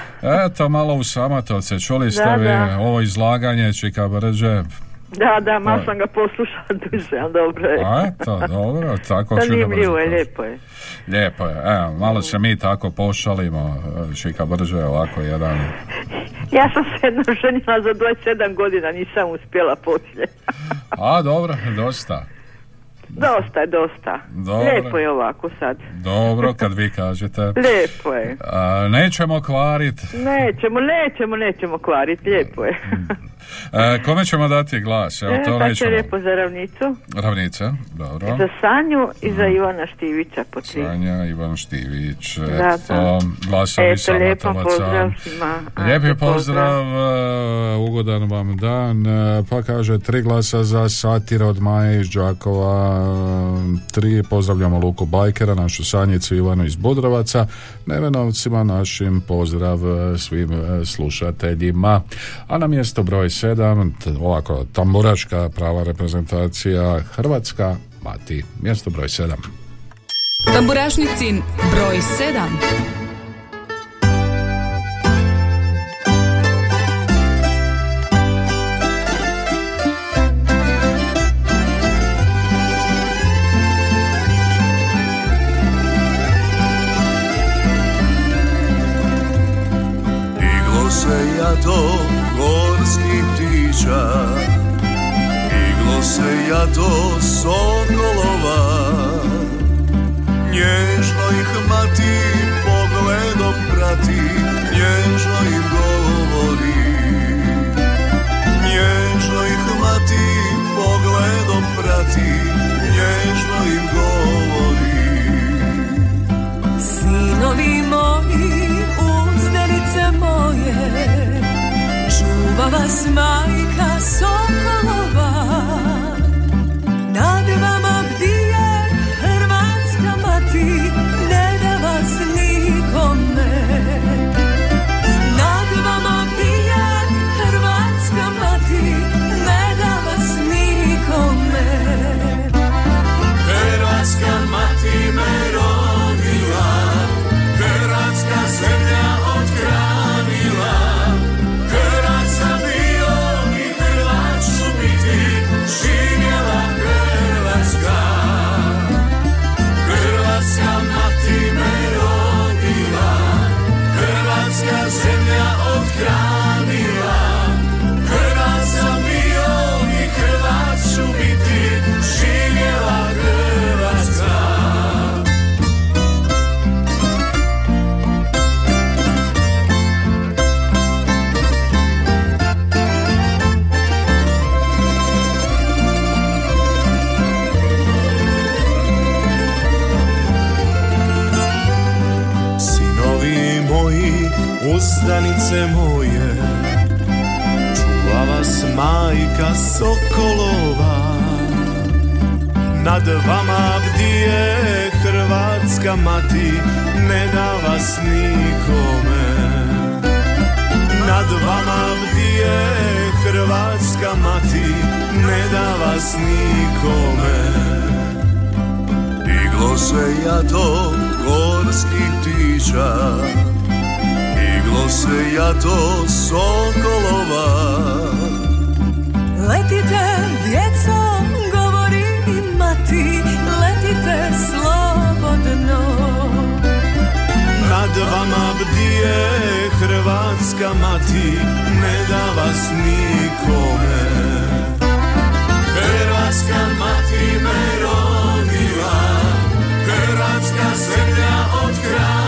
Eto, malo u Samatovce, čuli ste Da, vi da. ovo izlaganje Čika Brđe. Da, da, malo sam ga poslušala duže, ali dobro je. A eto, dobro, tako Čika Zanimljivo Brđe. je, lijepo je. Lijepo je, evo, malo se mi tako pošalimo, e, Čika Brđe je ovako jedan... Ja sam se jednom ženila za 27 godina, nisam uspjela poslije. A, dobro, dosta. Dosta je, dosta. Dobro. Lijepo je ovako sad. Dobro, kad vi kažete. Lijepo je. A, nećemo kvarit. Nećemo, nećemo, nećemo kvariti, lijepo je. E, kome ćemo dati glas? Evo, e, to pa će lijepo za ravnicu. Ravnica, dobro. Za Sanju i za mhm. Ivana Štivića po tri. Sanja, Ivan Štivić, eto, da, glasovi eto, lijepo pozdrav svima. Lijepi pozdrav, pozdrav, e, ugodan vam dan. E, pa kaže, tri glasa za satira od Maje iz Đakova, tri, pozdravljamo Luku Bajkera, našu Sanjicu Ivanu iz Budrovaca, Nevenovcima našim pozdrav svim slušateljima. A na mjesto broj sedam jedan ovako tamburaška prava reprezentacija Hrvatska mati mjesto broj 7. Tamburašnicin broj 7. se ja to gorski ptića Iglo se jato sokolova Nježno ih mati pogledom prati. Nježno im govori. Nježno ih mati pogledom prati. Nježno im govori. Sinovi moji, uzdanice moje, čuva vas majka Sokolova. Sokolova. Nad vama bdije Hrvatska mati, ne da vas nikome. Nad vama bdije Hrvatska mati, ne da vas nikome. Iglo se jato gorskih ptića diglo se jato sokolova Letite, djeco, govori mati, letite slobodno. Nad vama bdije hrvatska mati Ne da vas nikome Hrvatska mati me rodila Hrvatska zemlja othranila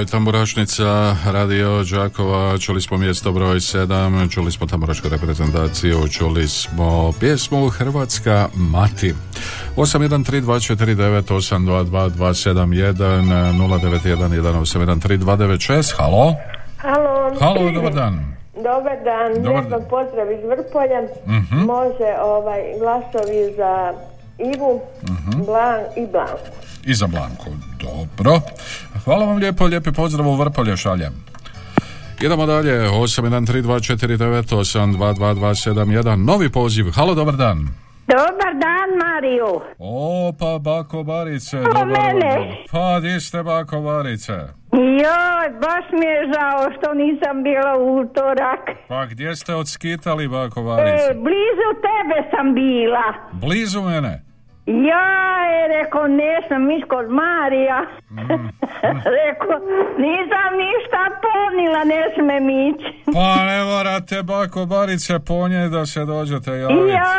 Ovo je tamburašnica Radio Đakova, čuli smo mjesto broj 7, čuli smo tamburašku reprezentaciju, čuli smo pjesmu Hrvatska mati. 8132427271 halo? Halo. Halo, dobar dan. Dobar dan, Dobar lijepo pozdrav iz Vrpolja. Mhm. Može ovaj glasovi za Ivu, Mhm. Blan i Blanku. I za Blanku, dobro. Hvala vam lijepo, lijepi pozdrav u Vrpolje šaljem. Idemo dalje, 813249822271, novi poziv, halo, dobar dan. Dobar dan, Mariju. O, pa bako Barice, O, dobar mene. dan. Pa, di ste bako Barice? Joj, baš mi je žao što nisam bila u utorak. Pa gdje ste odskitali bako E, Barice? blizu tebe sam bila. Blizu mene. Ja je rekao, nesam ići kod Marija. Mm, rekao, nisam ništa ponila, ne smem ići. Pa ne morate bako Barice ponijeti da se dođete javiti. Ja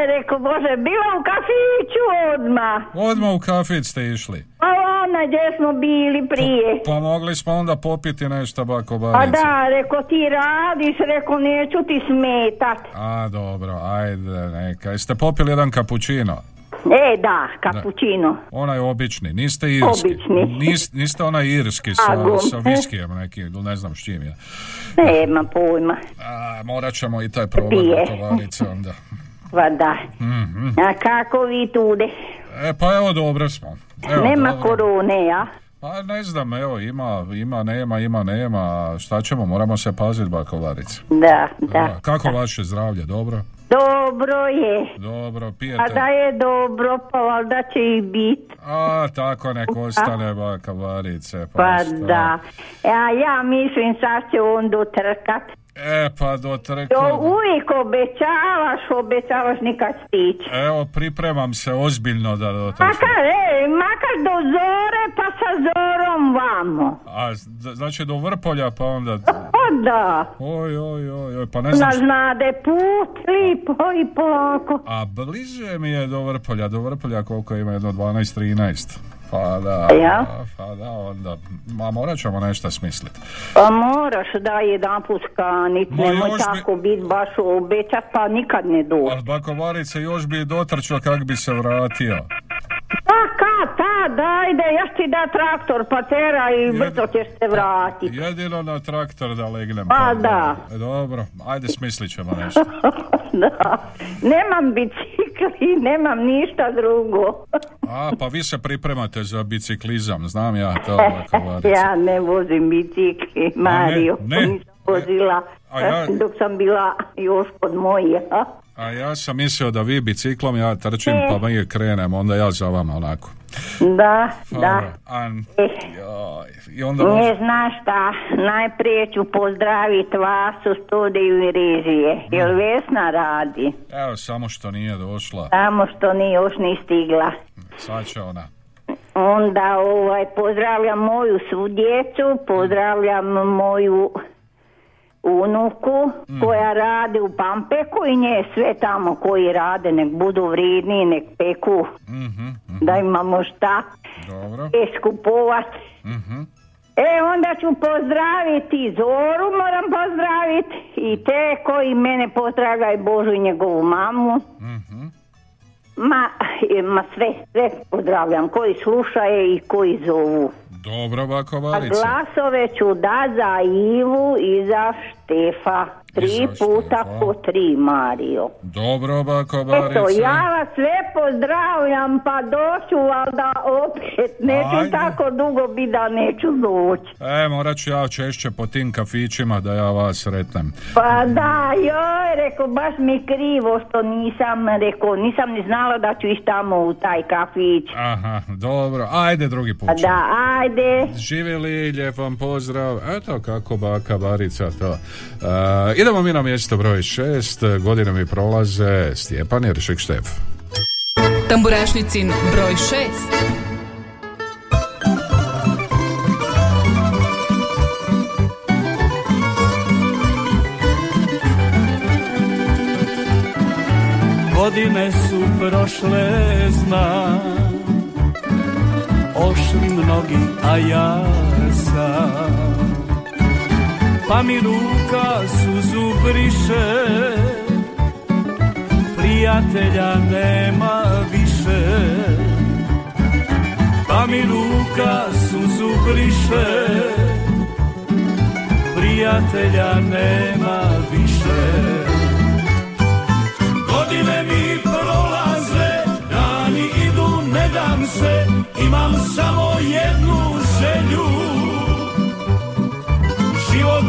je rekao, Bože, bila u kafiću odmah. Odmah u kafić ste išli. A ona gdje smo bili prije. Pa mogli smo onda popiti nešto bako A Barice. da, rekao ti radiš, rekao neću ti smetat. A dobro, ajde, neka. Jeste popili jedan kapućino? E, da, kapućino. Onaj obični, niste irski. Obični. Nis, niste onaj irski sa, Agum. sa viskijem neki, ne znam s čim je. Nema pojma. A, morat ćemo i taj problem tovarice onda. Pa da. Mhm. A kako vi tude? E, pa evo dobro smo. Evo, Nema dobro. korone, ja? Pa ne znam, evo, ima, ima, nema, ima, nema. Šta ćemo, moramo se paziti, bakovarice. Da, da. Kako vaše zdravlje, dobro? Dobro je. Dobro, pijete? A da je dobro, pa valjda će i bit. A, tako nek ostane bakovarice. Pa, Pa šta? da. A ja mislim sad će on dotrkat. E, pa do trka. To uvijek obećavaš, obećavaš nikad stići. Evo, pripremam se ozbiljno da do Makar, e, makar do zore, pa sa zorom vamo. A, znači do Vrpolja, pa onda... Pa da. Oj, oj, oj, oj, pa ne znam... Na šta- znade put, lipo i polako. A bliže mi je do Vrpolja, do Vrpolja koliko ima, jedno 12-13. Pa da, Ja? pa da, onda, ma morat ćemo nešto smisliti. Pa moraš da jedan put skanit, Ma nemoj još bi- tako bit baš obećat, pa nikad ne dođe. Ali bakovarice još bi dotrčao kak bi se vratio. Pa kad, ta, dajde, ja ću ti da traktor, pa tera i brzo ćeš se vratit. Jedino na traktor da legnem. Pa da. E, Dobro, ajde smislit ćemo nešto. da. Nemam bicikli, nemam ništa drugo. A, pa vi se pripremate za biciklizam, znam ja to. ja ne vozim bicikli, Mario. ne. Nisam vozila A ja- dok sam bila još kod mojih. A? Ja sam mislio da vi biciklom, ja trčim E. pa mi krenemo, onda ja za vama onako. Da, da. Dobro, a, joj, I onda Ne može... znaš šta, najprije ću pozdraviti vas u studiju i režije, jer Vesna radi, Evo, samo što nije došla. samo što nije još ni stigla. Sad će ona. Onda ovaj, pozdravljam moju svu djecu, pozdravljam moju unuku koja radi u Pampeku i nje sve tamo koji rade, nek budu vridni, nek peku, Mhm, da imamo šta Dobro. je skupovat. Mhm. E, onda ću pozdraviti Zoru, moram pozdraviti i te koji mene pozdravljaju Božu i njegovu mamu. Ma, e, ma sve, sve pozdravljam, koji slušaju i koji zovu. Dobro, bako A glasove ću da za Ivu i za Štefa. Tri puta po tri, Mario. Dobro, bako Varice. Eto, ja vas sve pozdravljam, pa doću valjda opet. Neću Ajde. tako dugo biti da neću doći. E, morat ću ja češće po tim kafićima da ja vas sretnem. Pa da, joj, rekao, baš mi krivo što nisam, rekao, nisam ni znala da ću ići tamo u taj kafić. Aha, dobro. Ajde drugi put. Pa da, ajde. Živjeli, lijep vam pozdrav. Eto kako baka Barica to. E, idemo mi na mjesto broj šest. Godine mi prolaze Stjepan Jeršek Štef. Tamburašnicin broj 6. Godine su prošle, znam Ošli mnogi, a ja sam Pa mi ruka suzu briše. Prijatelja nema više. Pa mi ruka suzu briše. Prijatelja nema više. Godine mi prolaze, dani idu, ne dam se, imam samo jednu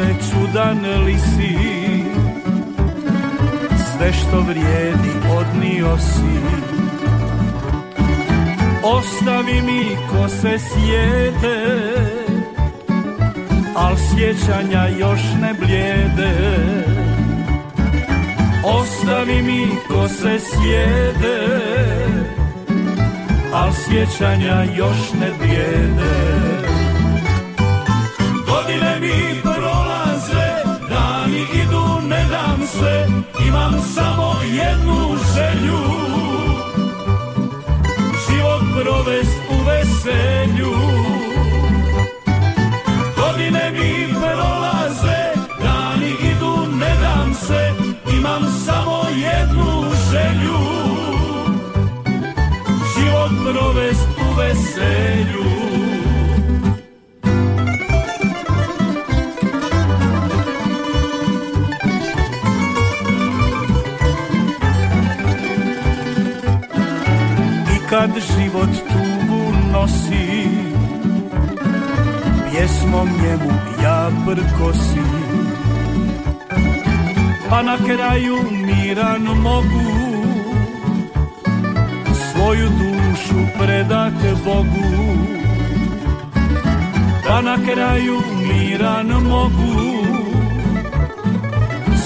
Živote čudan li si. Sve što vrijedi odnio si. Ostavi mi ko se sjede Al sjećanja još ne blijede. Ostavi mi ko se sjede Al sjećanja još ne blijede provest u veselju. Godine mi prolaze, dani idu, ne dam se, imam samo jednu želju. Život provest u veselju. Kad život nosi. Pjesmom njemu ja prkosim Pa na kraju miran mogu. Svoju dušu predat Bogu. Pa na kraju miran mogu.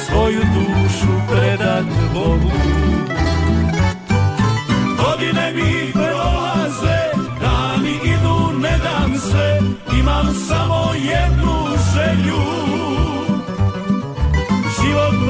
Svoju dušu predat Bogu. Godine mi prolaze,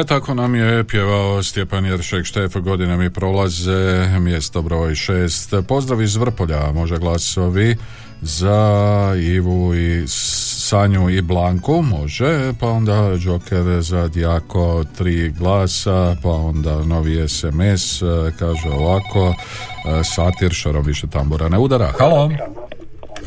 E tako nam je pjevao Stjepan Jeršek Štef, godine mi prolaze, mjesto broj šest. Pozdrav iz Vrpolja, može glasovi za Ivu i Sanju i Blanku, može, pa onda Joker za Dijako tri glasa, pa onda novi SMS, kaže ovako, e, satir šarom više tambura ne udara. Halo?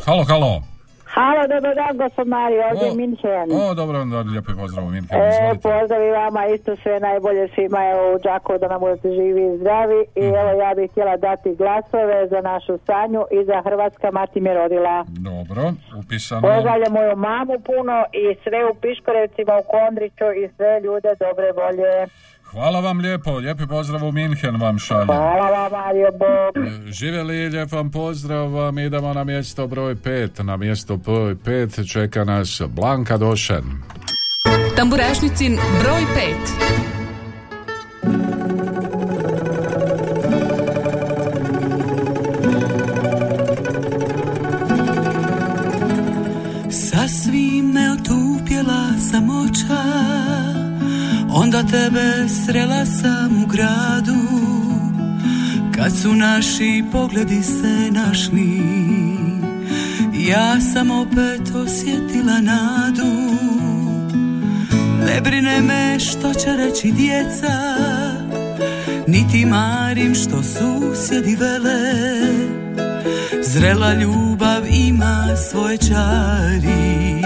Halo, halo? Halo, dobar dan, gospod Mario, ovdje je Minhen. O, dobro, onda lijepi pozdrav u Minhen, E, pozdrav i vama isto sve najbolje svima evo u Đakovu da nam budete živi i zdravi i Mhm. evo ja bih htjela dati glasove za našu Sanju i za Hrvatska mati me rodila. Dobro, upisano. Pozdravljam moju mamu puno i sve u Piškorevcima u Kondriću i sve ljude dobre volje. Hvala vam lijepo, lijepi pozdrav u Minhen vam šaljem. Hvala vam, Mario, Bog. Živjeli, lijep vam pozdrav, vam idemo na mjesto broj 5. Na mjesto broj 5 čeka nas Blanka Došen. Tamburašnicin broj 5. Sasvim neotupjela samoća Onda tebe srela sam u gradu Kad su naši pogledi se našli. Ja sam opet osjetila nadu Ne brine me što će reći djeca Niti marim što susjedi vele. Zrela ljubav ima svoje čari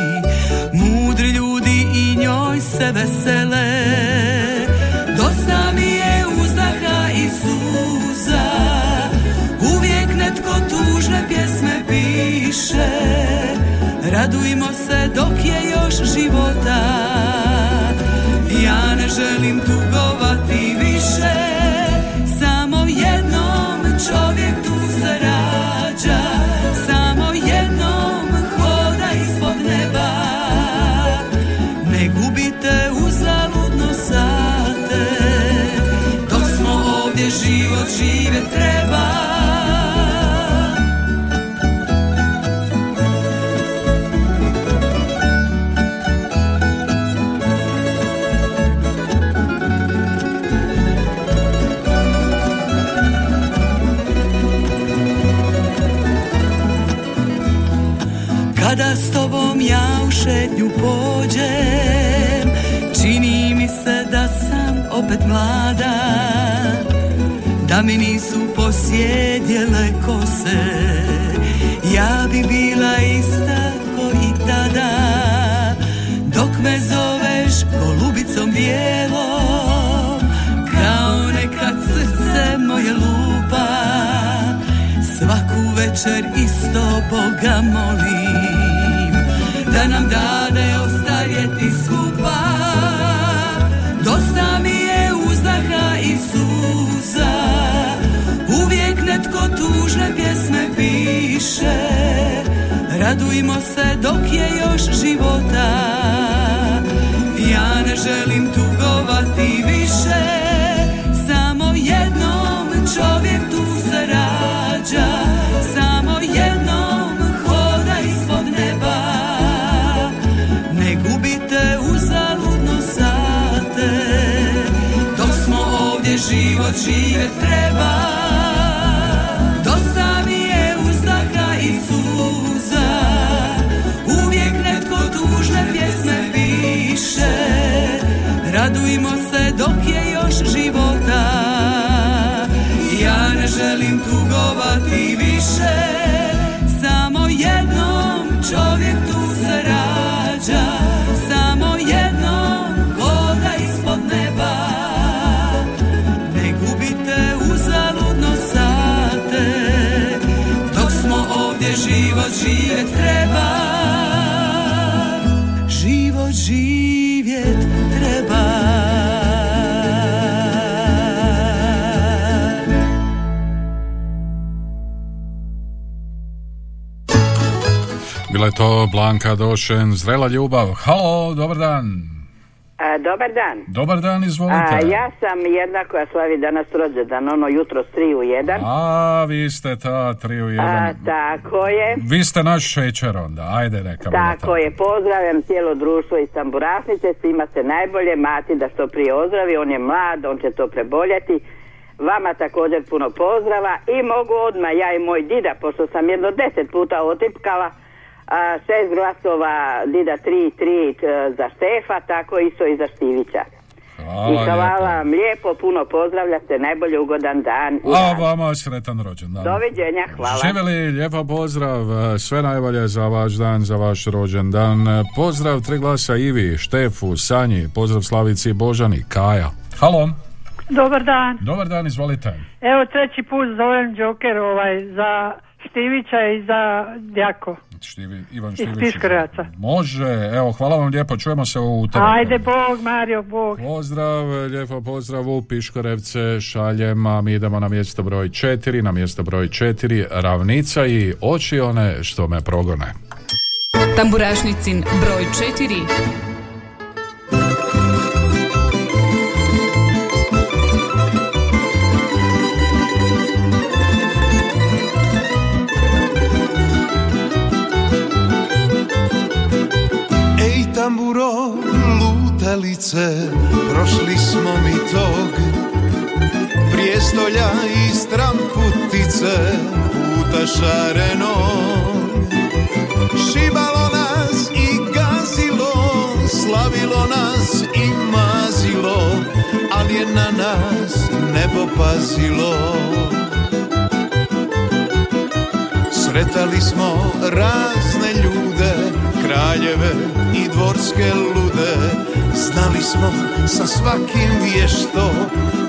se vesele. Dosta mi je uzdaha i suza. Uvijek netko tužne pjesme piše. Radujmo se dok je još života. Ja ne želim tugovati šetnju pođem. Čini mi se da sam opet mlada Da mi nisu posjedjele kose. Ja bi bila ista ko i tada Dok me zoveš golubicom bijelom. Kao nekad srce moje lupa Svaku večer isto Boga molim Da nam dade ostarjeti skupa. Dosta mi je uzdaha i suza. Uvijek netko tužne pjesme piše. Radujmo se dok je još života. Ja ne želim tugovati više život to Blanka Došen, zrela ljubav. Halo, dobar dan. A, dobar dan. Dobar dan, izvolite. A, ja sam jedna koja slavi danas rođendan, ono jutro s 3 u 1. A, vi ste ta tri u A, jedan. tako je. Vi ste naš šećer onda, ajde neka Tako je, pozdravljam cijelo društvo iz Tamburašnice, svima se najbolje, Mati da što prije ozdravi, on je mlad, on će to preboljeti. Vama također puno pozdrava i mogu odmah ja i moj dida, pošto sam jedno deset puta otipkala, a, šest glasova, dida tri, tri e, za Štefa, tako isto i za Štivića. Hvala I hvala lijepo. vam lijepo, puno pozdravljate, najbolje ugodan dan. A dan. vama sretan rođendan. Doviđenja, hvala. Živjeli, lijepo pozdrav, sve najbolje za vaš dan, za vaš rođendan. Pozdrav tri glasa Ivi, Štefu, Sanji, pozdrav Slavici i Božani, Kaja. Halo, Dobar dan. dobar dan, izvolite. Evo treći put zovem Joker ovaj, za Štivića i za Djako. Štivi, Ivan Štivić. Može, evo, hvala vam lijepo, čujemo se u telefonu. Ajde, Bog, Mario, Bog. Pozdrav, lijepo pozdrav u Piškorevce, šaljem, a mi idemo na mjesto broj četiri, na mjesto broj četiri, ravnica i oči one što me progone. Tamburašnicin broj 4. lutalice, prošli smo mi tog Prijestolja i stramputice, puta šarenog Šibalo nas i gazilo, slavilo nas i mazilo Ali je na nas nebo pazilo. Sretali smo razne ljude, kraljeve i dvorske lude Znali smo sa svakim vješto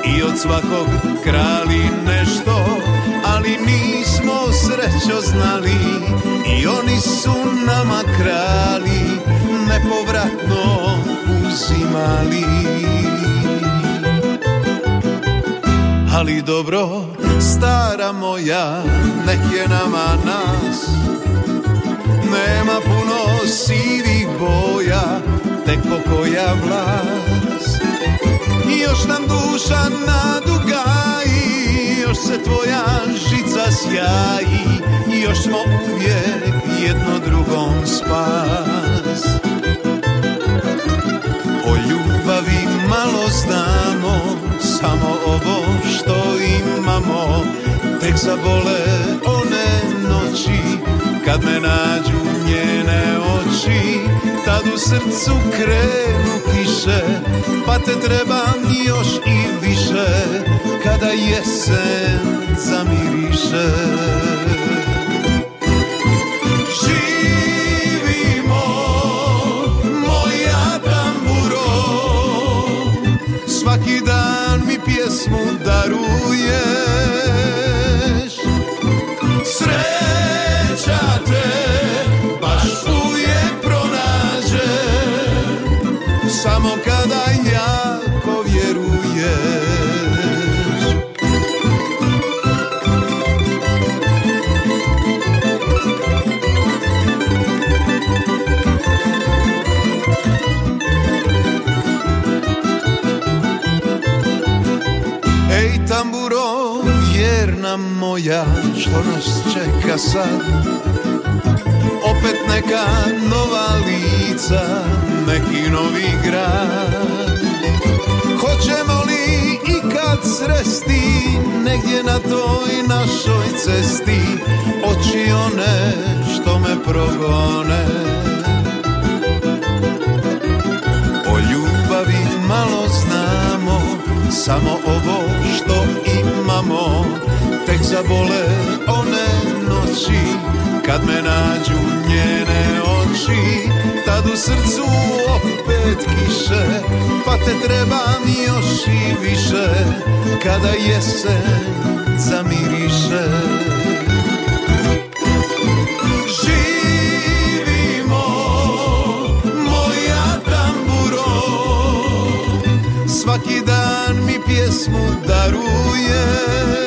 i od svakog krali nešto Ali nismo srećo znali i oni su nama krali Nepovratno uzimali. Ali dobro, stara moja, nek je nama nas. Nema puno sivih boja, tek pokoja vlas I još nam duša nadugaji, još se tvoja žica sjaji I još smo uvijek jedno drugom spas. O ljubavi malo znamo, samo ovo što imamo. Tek zabole one noći, kad me nađu njene oči Tad u srcu krenu kiše, pa te trebam još i više Kada jesen zamiriše moja, što nas čeka sad? Opet neka nova lica, neki novi grad. Hoćemo li ikad sresti, negdje na toj našoj cesti, oči one što me progone? O ljubavi malo znamo, samo ovo što imamo Tek zabole one noći, kad me nađu njene oči. Tad u srcu opet kiše, pa te trebam još i više Kada jesen zamiriše. Živimo, moja tamburo Svaki dan mi pjesmu daruješ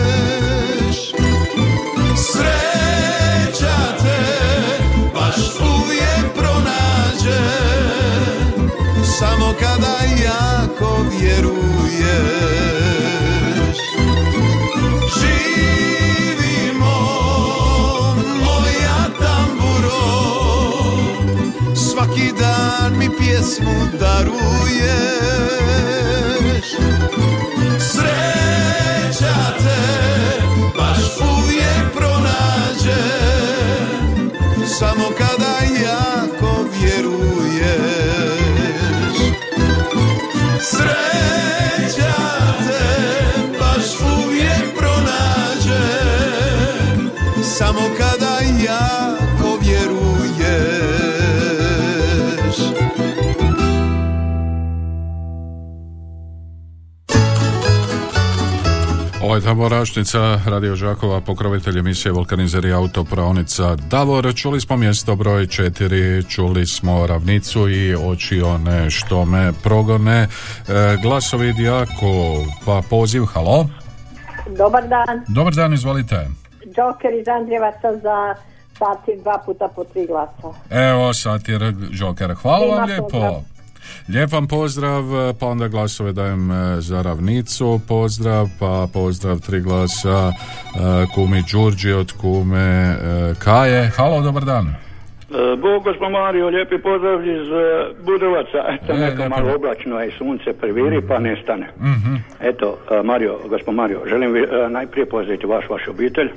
pjesmu daruješ Je Tamorašnica, Radio Žakova, pokrovitelj emisije Vulkanizer i autopravnica Davor. Čuli smo mjesto broj četiri, čuli smo ravnicu i oči one što me progone. E, glasovi Dijako, pa poziv, halo? Dobar dan, Dobar dan, izvolite. Joker iz Andrijevaca za sati dva puta po tri glasa. Evo, satir Joker. Hvala Svima vam lijepo. pozdrav. Lijep vam pozdrav, pa onda glasove dajem e, za ravnicu, pozdrav, pa pozdrav tri glasa e, kumi Đurđi od kume e, Kaje. Halo, dobar dan. Bog gospod Mario, lijepi pozdrav iz Budovaca. Eto, E, neka malo oblačno i sunce priviri pa nestane. Mhm. Eto, Mario, gospod Mario, želim vi, najprije pozdraviti vaš, vašu obitelj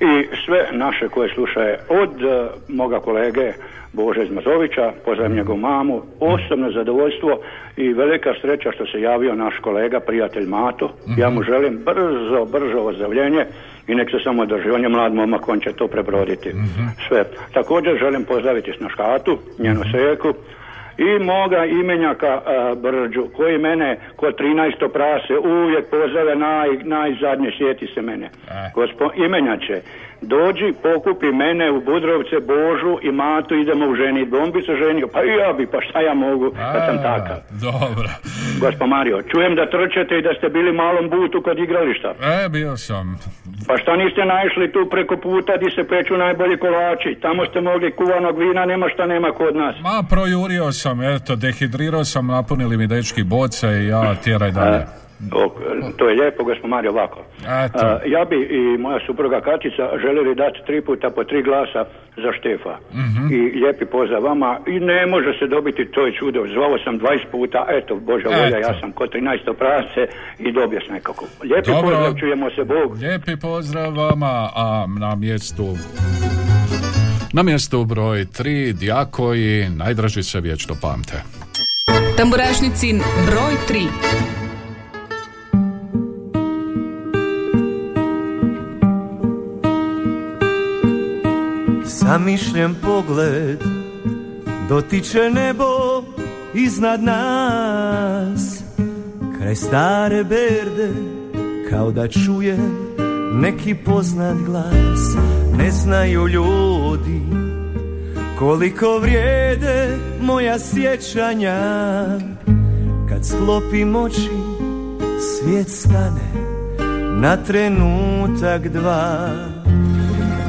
i sve naše koje slušaju od e, moga kolege Bože iz Mazovića, pozdravim njegovu mamu, osobno zadovoljstvo i velika sreća što se javio naš kolega, prijatelj Mato. Ja mu želim brzo, brzo ozdravljenje i nek se samo drži. On je mlad momak, on će to prebroditi. Sve. Također želim pozdraviti Snaškatu, njenu seku, i moga imenjaka a, Brđu, koji mene kod 13. prase uvijek pozove naj, najzadnje, sjeti se mene. Gospo, imenjače, dođi, pokupi mene u Budrovce, Božu i Matu, idemo u ženit. On bi se ženio, pa i ja bi, pa šta ja mogu, kad sam takav. Dobro. Gospo Mario, čujem da trčete i da ste bili malom butu kod igrališta. E, bio sam. Pa šta niste naišli tu preko puta di se peču najbolji kolači? Tamo ste mogli kuvanog vina, nema šta nema kod nas. Ma, projurio sam, eto, dehidrirao sam, napunili mi dečki boce i ja tjeraj dalje. O, to je lijepo, gospod Mario, ovako. A, ja bi i moja supruga Katica željeli dati tri puta po tri glasa za Štefa. Mhm. I lijepi pozdrav vama. I ne može se dobiti, to je čudo. Zvao sam 20 puta, eto, Božja volja, ja sam kod 13. prase i dobio sam nekako. Lijepi Dobro. pozdrav, čujemo se, Bog. Lijepi pozdrav vama, a na mjestu... Na mjestu broj 3, Djakoji, najdraži se vječno pamte. Tamburašnicin broj 3. Zamišljen pogled dotiče nebo iznad nas. Kraj stare berde kao da čujem neki poznat glas. Ne znaju ljudi koliko vrijede moja sjećanja. Kad sklopim oči svijet stane na trenutak dva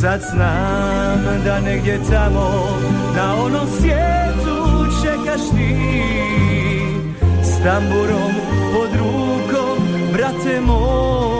Sad znam da negdje tamo Na onom svijetu čekaš ti. S tamburom pod rukom Brate moj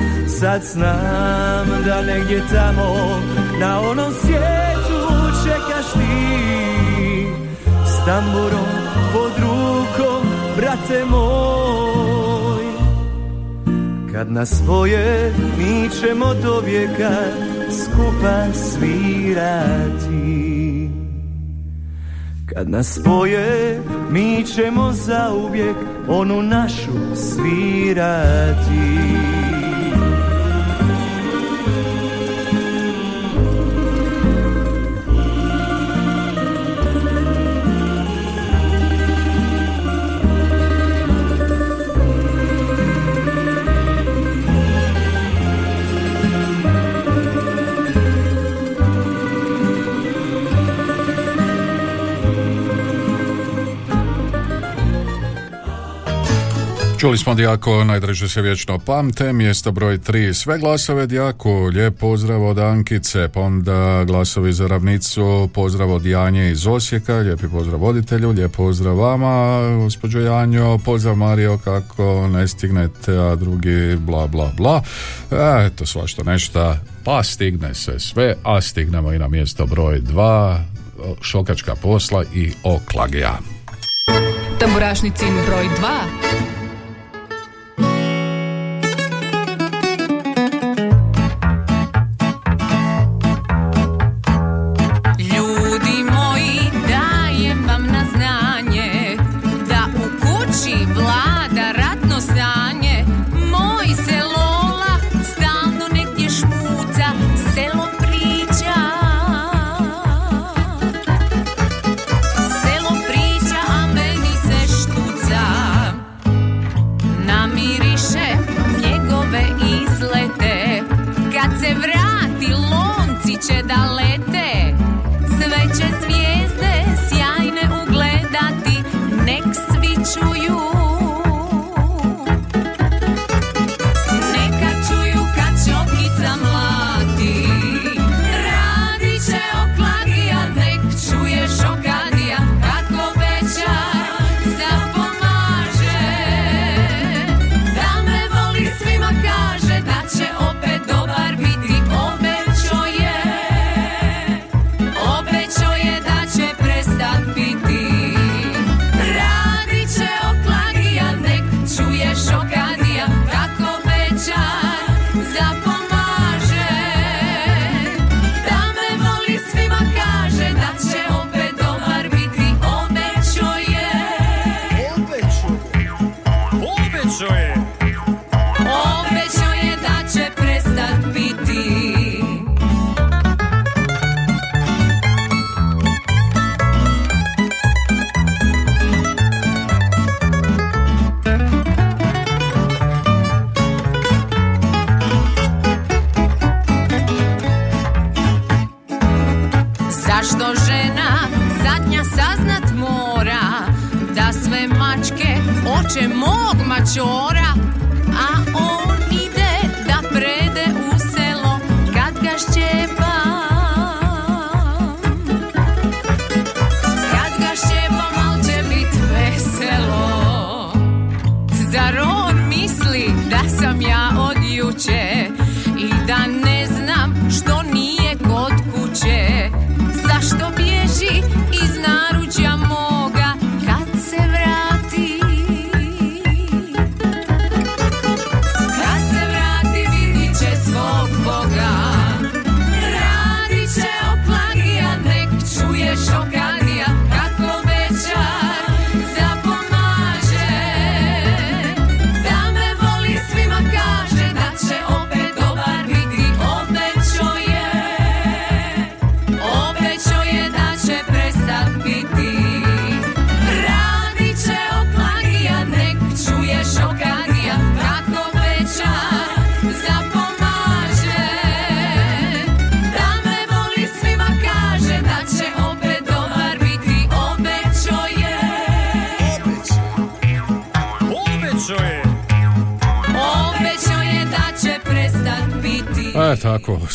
Sad znam da negdje tamo na onom svijetu čekaš ti. S tamburom pod rukom, brate moj. Kad nas spoje, mi ćemo do vijeka skupa svirati. Kad nas spoje, mi ćemo zauvijek onu našu svirati Čuli smo Dijako, najdreže se vječno pamte, mjesto broj 3, sve glasove Dijaku, lijep pozdrav od Ankice, pa onda glasovi za ravnicu, pozdrav od Janje iz Osijeka, lijepi pozdrav voditelju, lijep pozdrav vama, gospođo Janjo, pozdrav Mario kako ne stignete, a drugi bla bla bla, eto svašta nešto, pa stigne se sve, a stignemo i na mjesto broj 2, šokačka posla i oklagija. Tamburašnicin broj 2.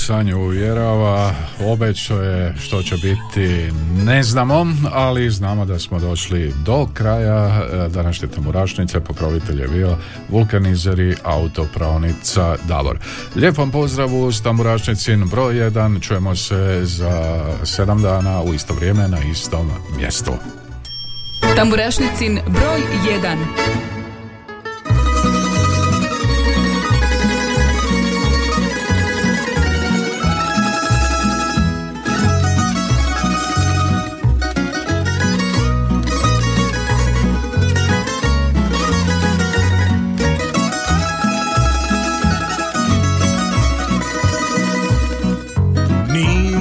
Sanju uvjerava, obećao je što će biti ne znamo, ali znamo da smo došli do kraja e, današnje tamburašnice, pokrovitelj je bio vulkanizeri autopravnica Davor. Lijep vam pozdrav uz tamburašnicin broj 1, čujemo se za sedam dana u isto vrijeme na istom mjestu. Broj 1.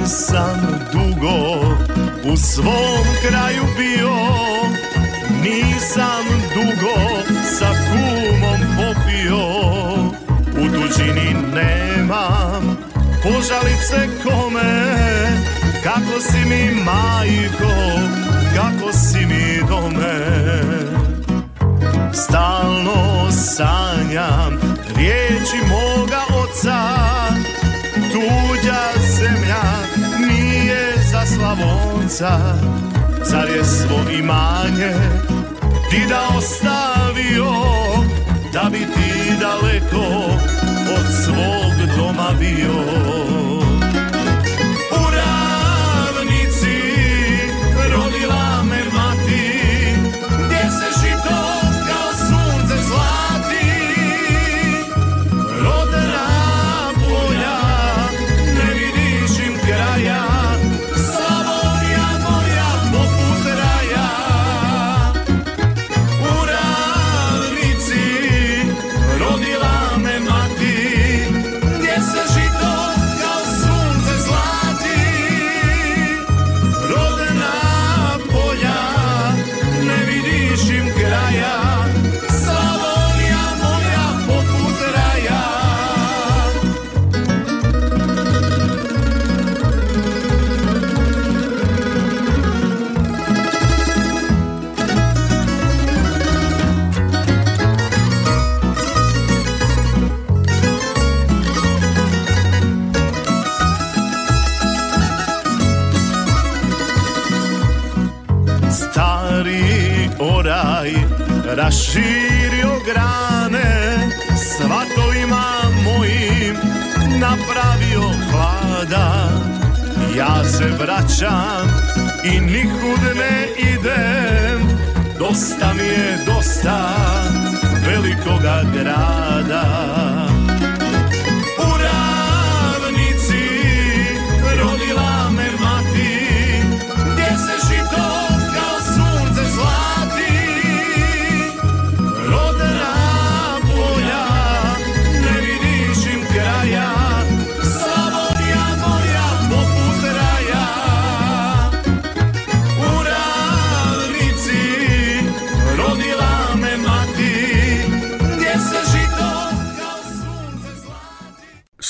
Nisam dugo u svom kraju bio. Nisam dugo sa kumom popio. U tuđini nemam požalice kome. Kako si mi majko, kako si mi dome? Stalno sanjam riječi moga oca. Tuđa zemlja Slavonca Car je svo imanje ti da ostavio Da bi ti daleko od svog doma bio raširio grane Svatovima mojim napravio hlada. Ja se vraćam i nikud ne idem Dosta mi je dosta velikoga grada